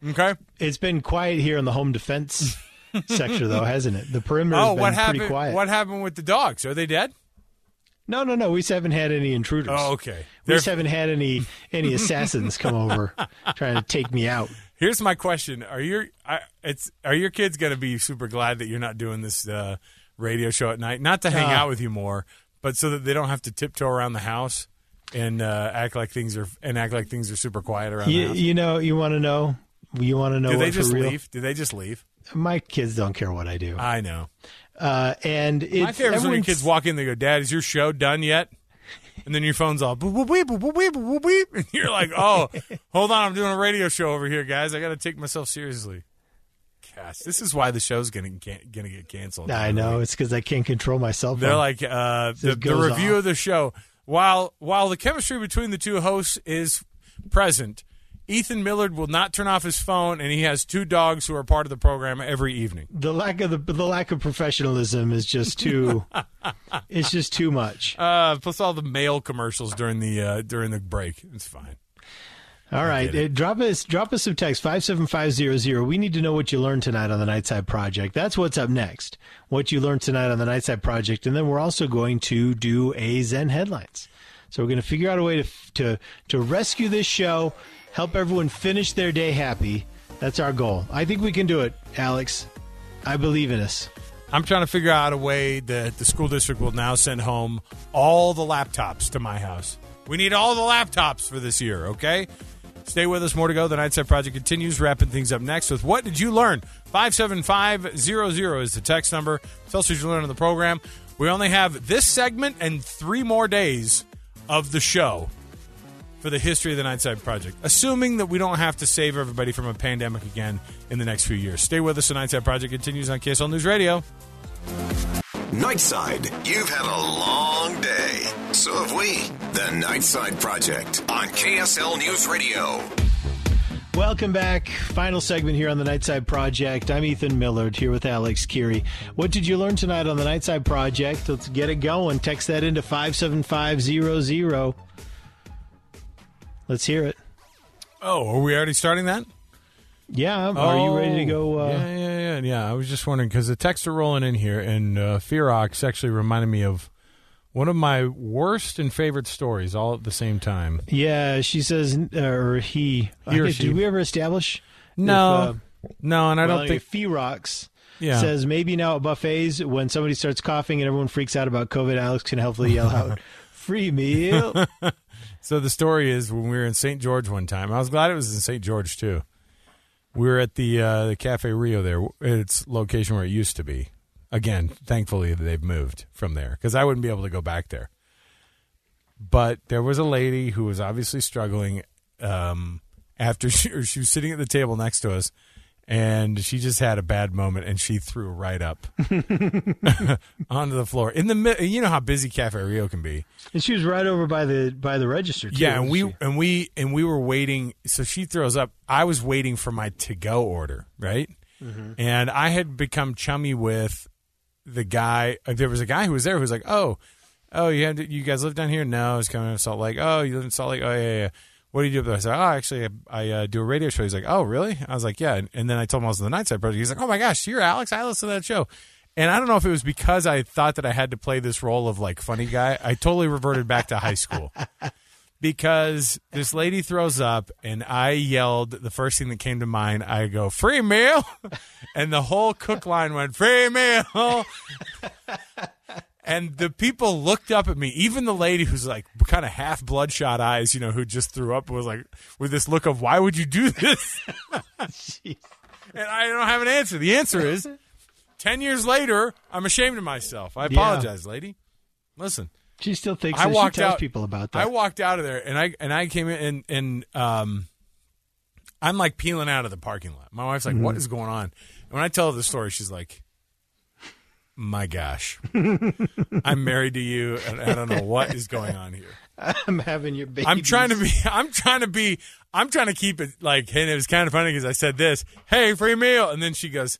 Okay. It's been quiet here in the home defense sector, though, hasn't it? The perimeter Oh, what pretty happened? quiet. What happened with the dogs? Are they dead? No, no, no. We just haven't had any intruders. Oh, okay. We just haven't had any any assassins come over trying to take me out. Here's my question: Are your I, it's are your kids going to be super glad that you're not doing this uh, radio show at night? Not to hang Uh. out with you more, but so that they don't have to tiptoe around the house and uh, act like things are and act like things are super quiet around the You, house. you know, you want to know. You want to know Do they just leave? Do they just leave? My kids don't care what I do, I know. uh, and it's, My favorite is when your kids walk in. They go, "Dad, is your show done yet?" And then your phone's all boop boop beep boop boop boop boop and you're like, "Oh, hold on, I'm doing a radio show over here, guys. I got to take myself seriously." Gosh, this is why the show's gonna can- gonna get canceled. I know it's because I can't control myself. They're like uh, the, the review off. of the show. While while the chemistry between the two hosts is present, Ethan Millard will not turn off his phone, and he has two dogs who are part of the program every evening. the lack of the the lack of professionalism is just too. it's just too much. Uh, plus all the mail commercials during the uh, during the break. It's fine. All right, get it. uh, drop us drop us some text five seven five zero zero. We need to know what you learned tonight on the Nightside Project. That's what's up next. What you learned tonight on the Nightside Project, and then we're also going to do a Zen headlines. So we're going to figure out a way to to to rescue this show, help everyone finish their day happy. That's our goal. I think we can do it, Alex. I believe in us. I'm trying to figure out a way that the school district will now send home all the laptops to my house. We need all the laptops for this year, okay? Stay with us. More to go. The Nightside Project continues, wrapping things up next with What Did You Learn? 57500 is the text number. Tell us what you learned on the program? We only have this segment and three more days of the show for the history of the Nightside Project, assuming that we don't have to save everybody from a pandemic again in the next few years. Stay with us. The Nightside Project continues on KSL News Radio. Nightside, you've had a long day. So have we. The Nightside Project on KSL News Radio. Welcome back. Final segment here on the Nightside Project. I'm Ethan Millard here with Alex Kirry. What did you learn tonight on the Nightside Project? Let's get it going. Text that into 57500. Let's hear it. Oh, are we already starting that? Yeah, are you ready to go? Uh, Oh, yeah, yeah, yeah, yeah. I was just wondering because the texts are rolling in here, and uh, Fearox actually reminded me of one of my worst and favorite stories all at the same time. Yeah, she says, or he. He or Did we ever establish? No, if, uh, no, and I well, don't think. Ferox Yeah. says maybe now at buffets when somebody starts coughing and everyone freaks out about COVID, Alex can helpfully yell out, "Free meal!" So the story is when we were in St. George one time. I was glad it was in St. George too. We were at the uh, the Cafe Rio there, its location where it used to be. Again, thankfully they've moved from there because I wouldn't be able to go back there. But there was a lady who was obviously struggling um, after she, she was sitting at the table next to us, and she just had a bad moment and she threw right up onto the floor in the you know how busy Cafe Rio can be. and she was right over by the by the register. Too, Yeah, and we she? and we and we were waiting. So she throws up. I was waiting for my to go order, right? Mm-hmm. And I had become chummy with the guy. uh, There was a guy who was there who was like, "Oh, oh, you had you guys live down here? No, I was coming to Salt Lake. Oh, you live in Salt Lake? Oh, yeah, yeah. What do you do up there? I said, "Oh, actually, I, I uh, do a radio show." He's like, "Oh, really?" I was like, "Yeah." And, and then I told him I was on the Nightside Project. He's like, "Oh my gosh, you're Alex. I listen to that show." And I don't know if it was because I thought that I had to play this role of like funny guy. I totally reverted back to high school because this lady throws up and I yelled the first thing that came to mind. I go, free meal. And the whole cook line went, free meal. And the people looked up at me, even the lady who's like kind of half bloodshot eyes, you know, who just threw up was like with this look of, why would you do this? and I don't have an answer. The answer is 10 years later, I'm ashamed of myself. I apologize, lady. Listen. she still thinks I that walked she tells out. people about that. I walked out of there, and I and I came in, and and um, I'm like peeling out of the parking lot. My wife's like, Mm-hmm. "What is going on?" And when I tell her the story, she's like, "My gosh, I'm married to you, and I don't know what is going on here." I'm having your baby. I'm trying to be. I'm trying to be. I'm trying to keep it like. And it was kind of funny because I said this. Hey, free meal, and then she goes,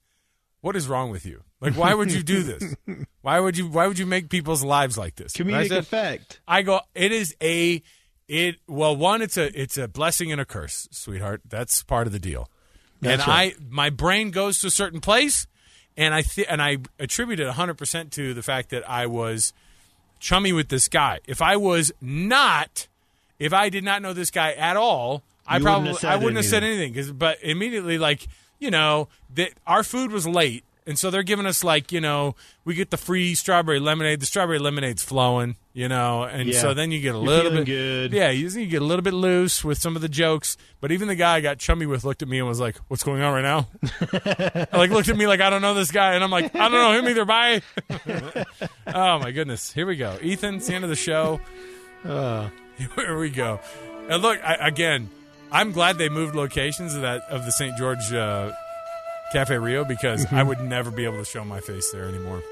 "What is wrong with you? Like, why would you do this? Why would you? Why would you make people's lives like this?" And I comedic said- effect. I go, it is a it well, one, it's a it's a blessing and a curse, sweetheart. That's part of the deal. and right. I my brain goes to a certain place and I th- and I attribute it 100% to the fact that I was chummy with this guy. If I was not if I did not know this guy at all, I You wouldn't probably I wouldn't have said anything cuz but immediately like, you know, that our food was late and so they're giving us like, you know, we get the free strawberry lemonade. The strawberry lemonade's flowing, you know, and Yeah. so then you get a You're little bit good. Yeah, you, you get a little bit loose with some of the jokes. But even the guy I got chummy with looked at me and was like, "What's going on right now?" like looked at me like I don't know this guy, and I'm like, "I don't know him either." Bye. oh my goodness, here we go. Ethan, it's the end of the show. Uh, Here we go. And look, I, again, I'm glad they moved locations of that of the St. George uh, Cafe Rio because I would never be able to show my face there anymore.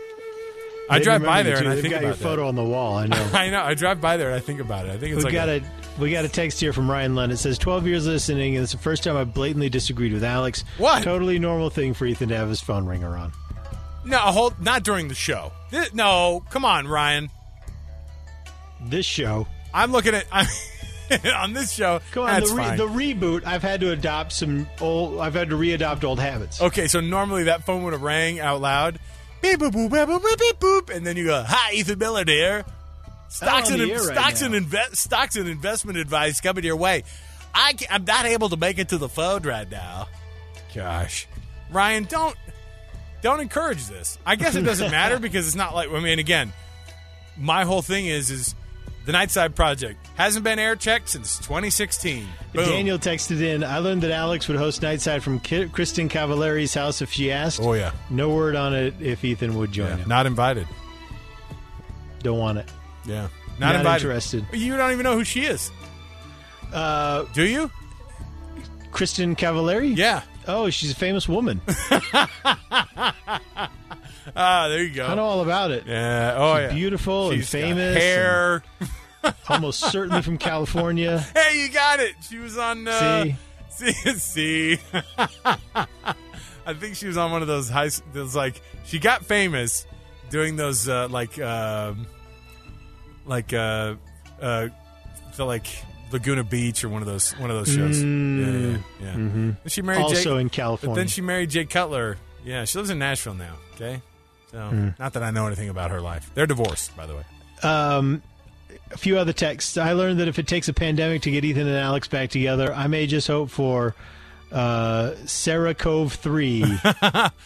I drive by there and. I They've think got your about photo on the wall. I know. I know. I drive by there and I think about it. I think it's we like got a, we got a text here from Ryan Lund. It says 12 years listening, and it's the first time I blatantly disagreed with Alex. What? Totally normal thing for Ethan to have his phone ringer on. no, a whole not during the show. Thi- no, come on, Ryan. This show, I'm looking at I, on this show. come on, that's the, re- fine. the reboot. I've had to adopt some old. I've had to readopt old habits. Okay, so normally that phone would have rang out loud, beep boop boop boop boop beep, boop, and then you go, "Hi, Ethan Miller here." Stocks and right stocks now. and invest stocks and investment advice coming your way. I I'm not able to make it to the phone right now. Gosh, Ryan, don't don't encourage this. I guess it doesn't matter because it's not like I mean, again, my whole thing is is the Nightside Project hasn't been air checked since 2016. Boom. Daniel texted in. I learned that Alex would host Nightside from Ki- Kristin Cavallari's house if she asked. Oh yeah, No word on it if Ethan would join yeah. him. not invited. Don't want it. Yeah, not, Not invited. interested. You don't even know who she is, Uh, do you? Kristin Cavallari? Yeah. Oh, she's a famous woman. Ah, there you go. I know all about it. Yeah. Oh yeah. Beautiful She's and famous. hair. and almost certainly from California. Hey, you got it. She was on. Uh, See? see, see. I think she was on one of those high. Those like she got famous doing those uh, like um like uh, uh, the like Laguna Beach or one of those one of those shows. yeah, yeah, yeah. And She married Also Jake, in But California. then she married Jay Cutler. Yeah, she lives in Nashville now. Okay, so not that I know anything about her life. They're divorced, by the way. Um, a few other texts. I learned that if it takes a pandemic to get Ethan and Alex back together, I may just hope for uh, SARS-CoV-3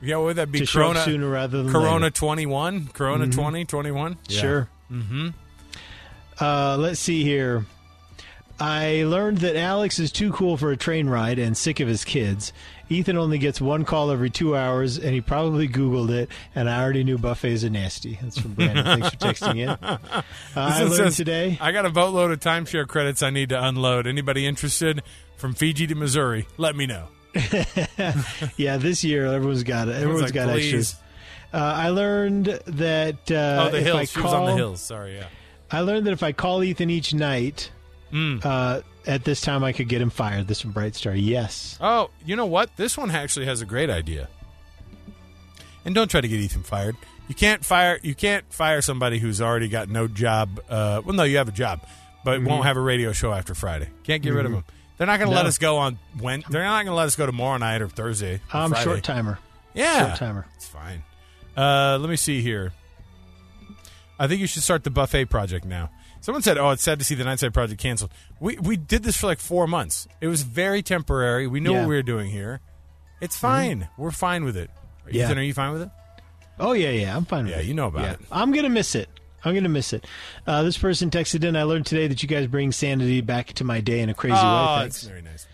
Yeah, what would that be? Corona sooner rather than Corona later. 21? Corona 20, 21? Yeah. Sure. Mm-hmm. Uh, let's see here. I learned that Alex is too cool for a train ride and sick of his kids. Ethan only gets one call every two hours, and he probably Googled it, and I already knew buffets are nasty. That's from Brandon. Thanks for texting in. Uh, I learned says, today. I got a boatload of timeshare credits I need to unload. Anybody interested from Fiji to Missouri? Let me know. Yeah, this year everyone's got it. Everyone's like, got please. extras. Uh, I learned that uh, oh, the hills. I she was on the call- hills. Sorry, yeah. I learned that if I call Ethan each night, Mm. uh, at this time I could get him fired. This from Bright Star. Yes. Oh, you know what? This one actually has a great idea. And don't try to get Ethan fired. You can't fire. You can't fire somebody who's already got no job. Uh, well, no, you have a job, but won't have a radio show after Friday. Can't get rid of them. They're not going to let us go on when. They're not going to let us go tomorrow night or Thursday. or I'm Friday. short timer. Yeah, Short timer. It's fine. Uh, let me see here. I think you should start the buffet project now. Someone said, "Oh, it's sad to see the Nightside project canceled." We we did this for like four months. It was very temporary. We knew Yeah. what we were doing here. It's fine. We're fine with it. Yeah. Ethan, are you fine with it? Oh yeah, yeah. I'm fine with it. Yeah, it. you know about it. I'm gonna miss it. I'm gonna miss it. Uh, this person texted in. I learned today that you guys bring sanity back to my day in a crazy way. it's Thanks. very nice.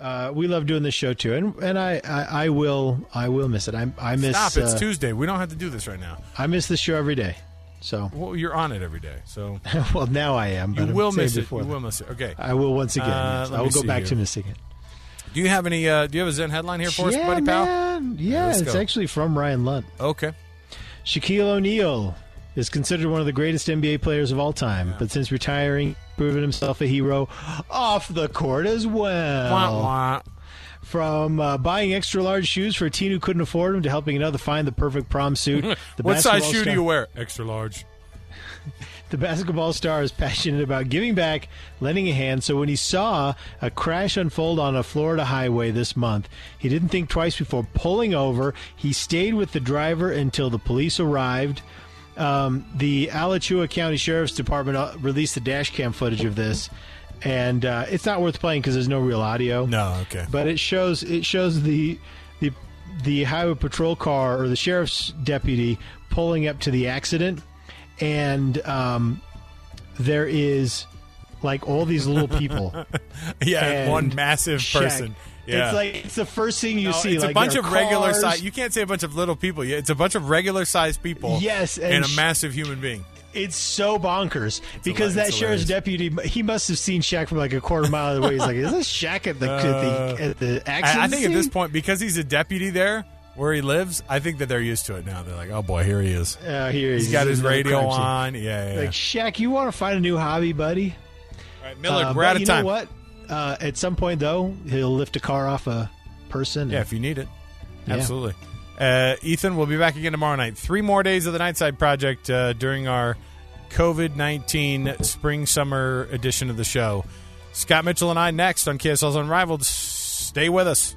Uh, we love doing this show too, and and I, I, I will I will miss it. I I miss Stop! It's uh, Tuesday. We don't have to do this right now. I miss this show every day. So Well, you're on it every day, so well now I am. you will miss it. You will miss it. Okay. I will once again. Uh, yes. I will go back here. to missing it. Do you have any? Uh, do you have a Zen headline here for us, yeah, buddy pal? man. Yeah, it's go. actually from Ryan Lunt. Okay. Shaquille O'Neal is considered one of the greatest NBA players of all time, but since retiring, proven himself a hero off the court as well. Wah, wah. From uh, buying extra large shoes for a teen who couldn't afford them to helping another find the perfect prom suit. The what size shoe do you wear? Extra large. The basketball star is passionate about giving back, lending a hand. So when he saw a crash unfold on a Florida highway this month, he didn't think twice before pulling over. He stayed with the driver until the police arrived. Um, the Alachua County Sheriff's Department uh, released the dash cam footage of this, and uh, it's not worth playing because there's no real audio. No. Okay. but it shows it shows the the the highway patrol car or the sheriff's deputy pulling up to the accident, and um, there is like all these little people. yeah, one massive Shaq. person. Yeah. It's like it's the first thing you No, see. it's like a bunch of are regular size. You can't say a bunch of little people. Yeah, It's a bunch of regular sized people. Yes, and, and a sh- massive human being. It's so bonkers because that sheriff's deputy he must have seen Shaq from like a quarter mile away. He's like, "Is this Shaq at the at the, at the accident?" I, I think at this point, because he's a deputy there where he lives, I think that they're used to it now. They're like, "Oh boy, here he is. Uh, here He's he got his radio crime on." Yeah, yeah. Like Shaq, you want to find a new hobby, buddy? All right, Miller, Uh, we're out of you time. know what? Uh, at some point, though, he'll lift a car off a person. Yeah, and- if you need it, Yeah. Uh, Ethan, we'll be back again tomorrow night. Three more days of the Nightside Project uh, during our COVID nineteen spring summer edition of the show. Scott Mitchell and I next on KSL's Unrivaled. Stay with us.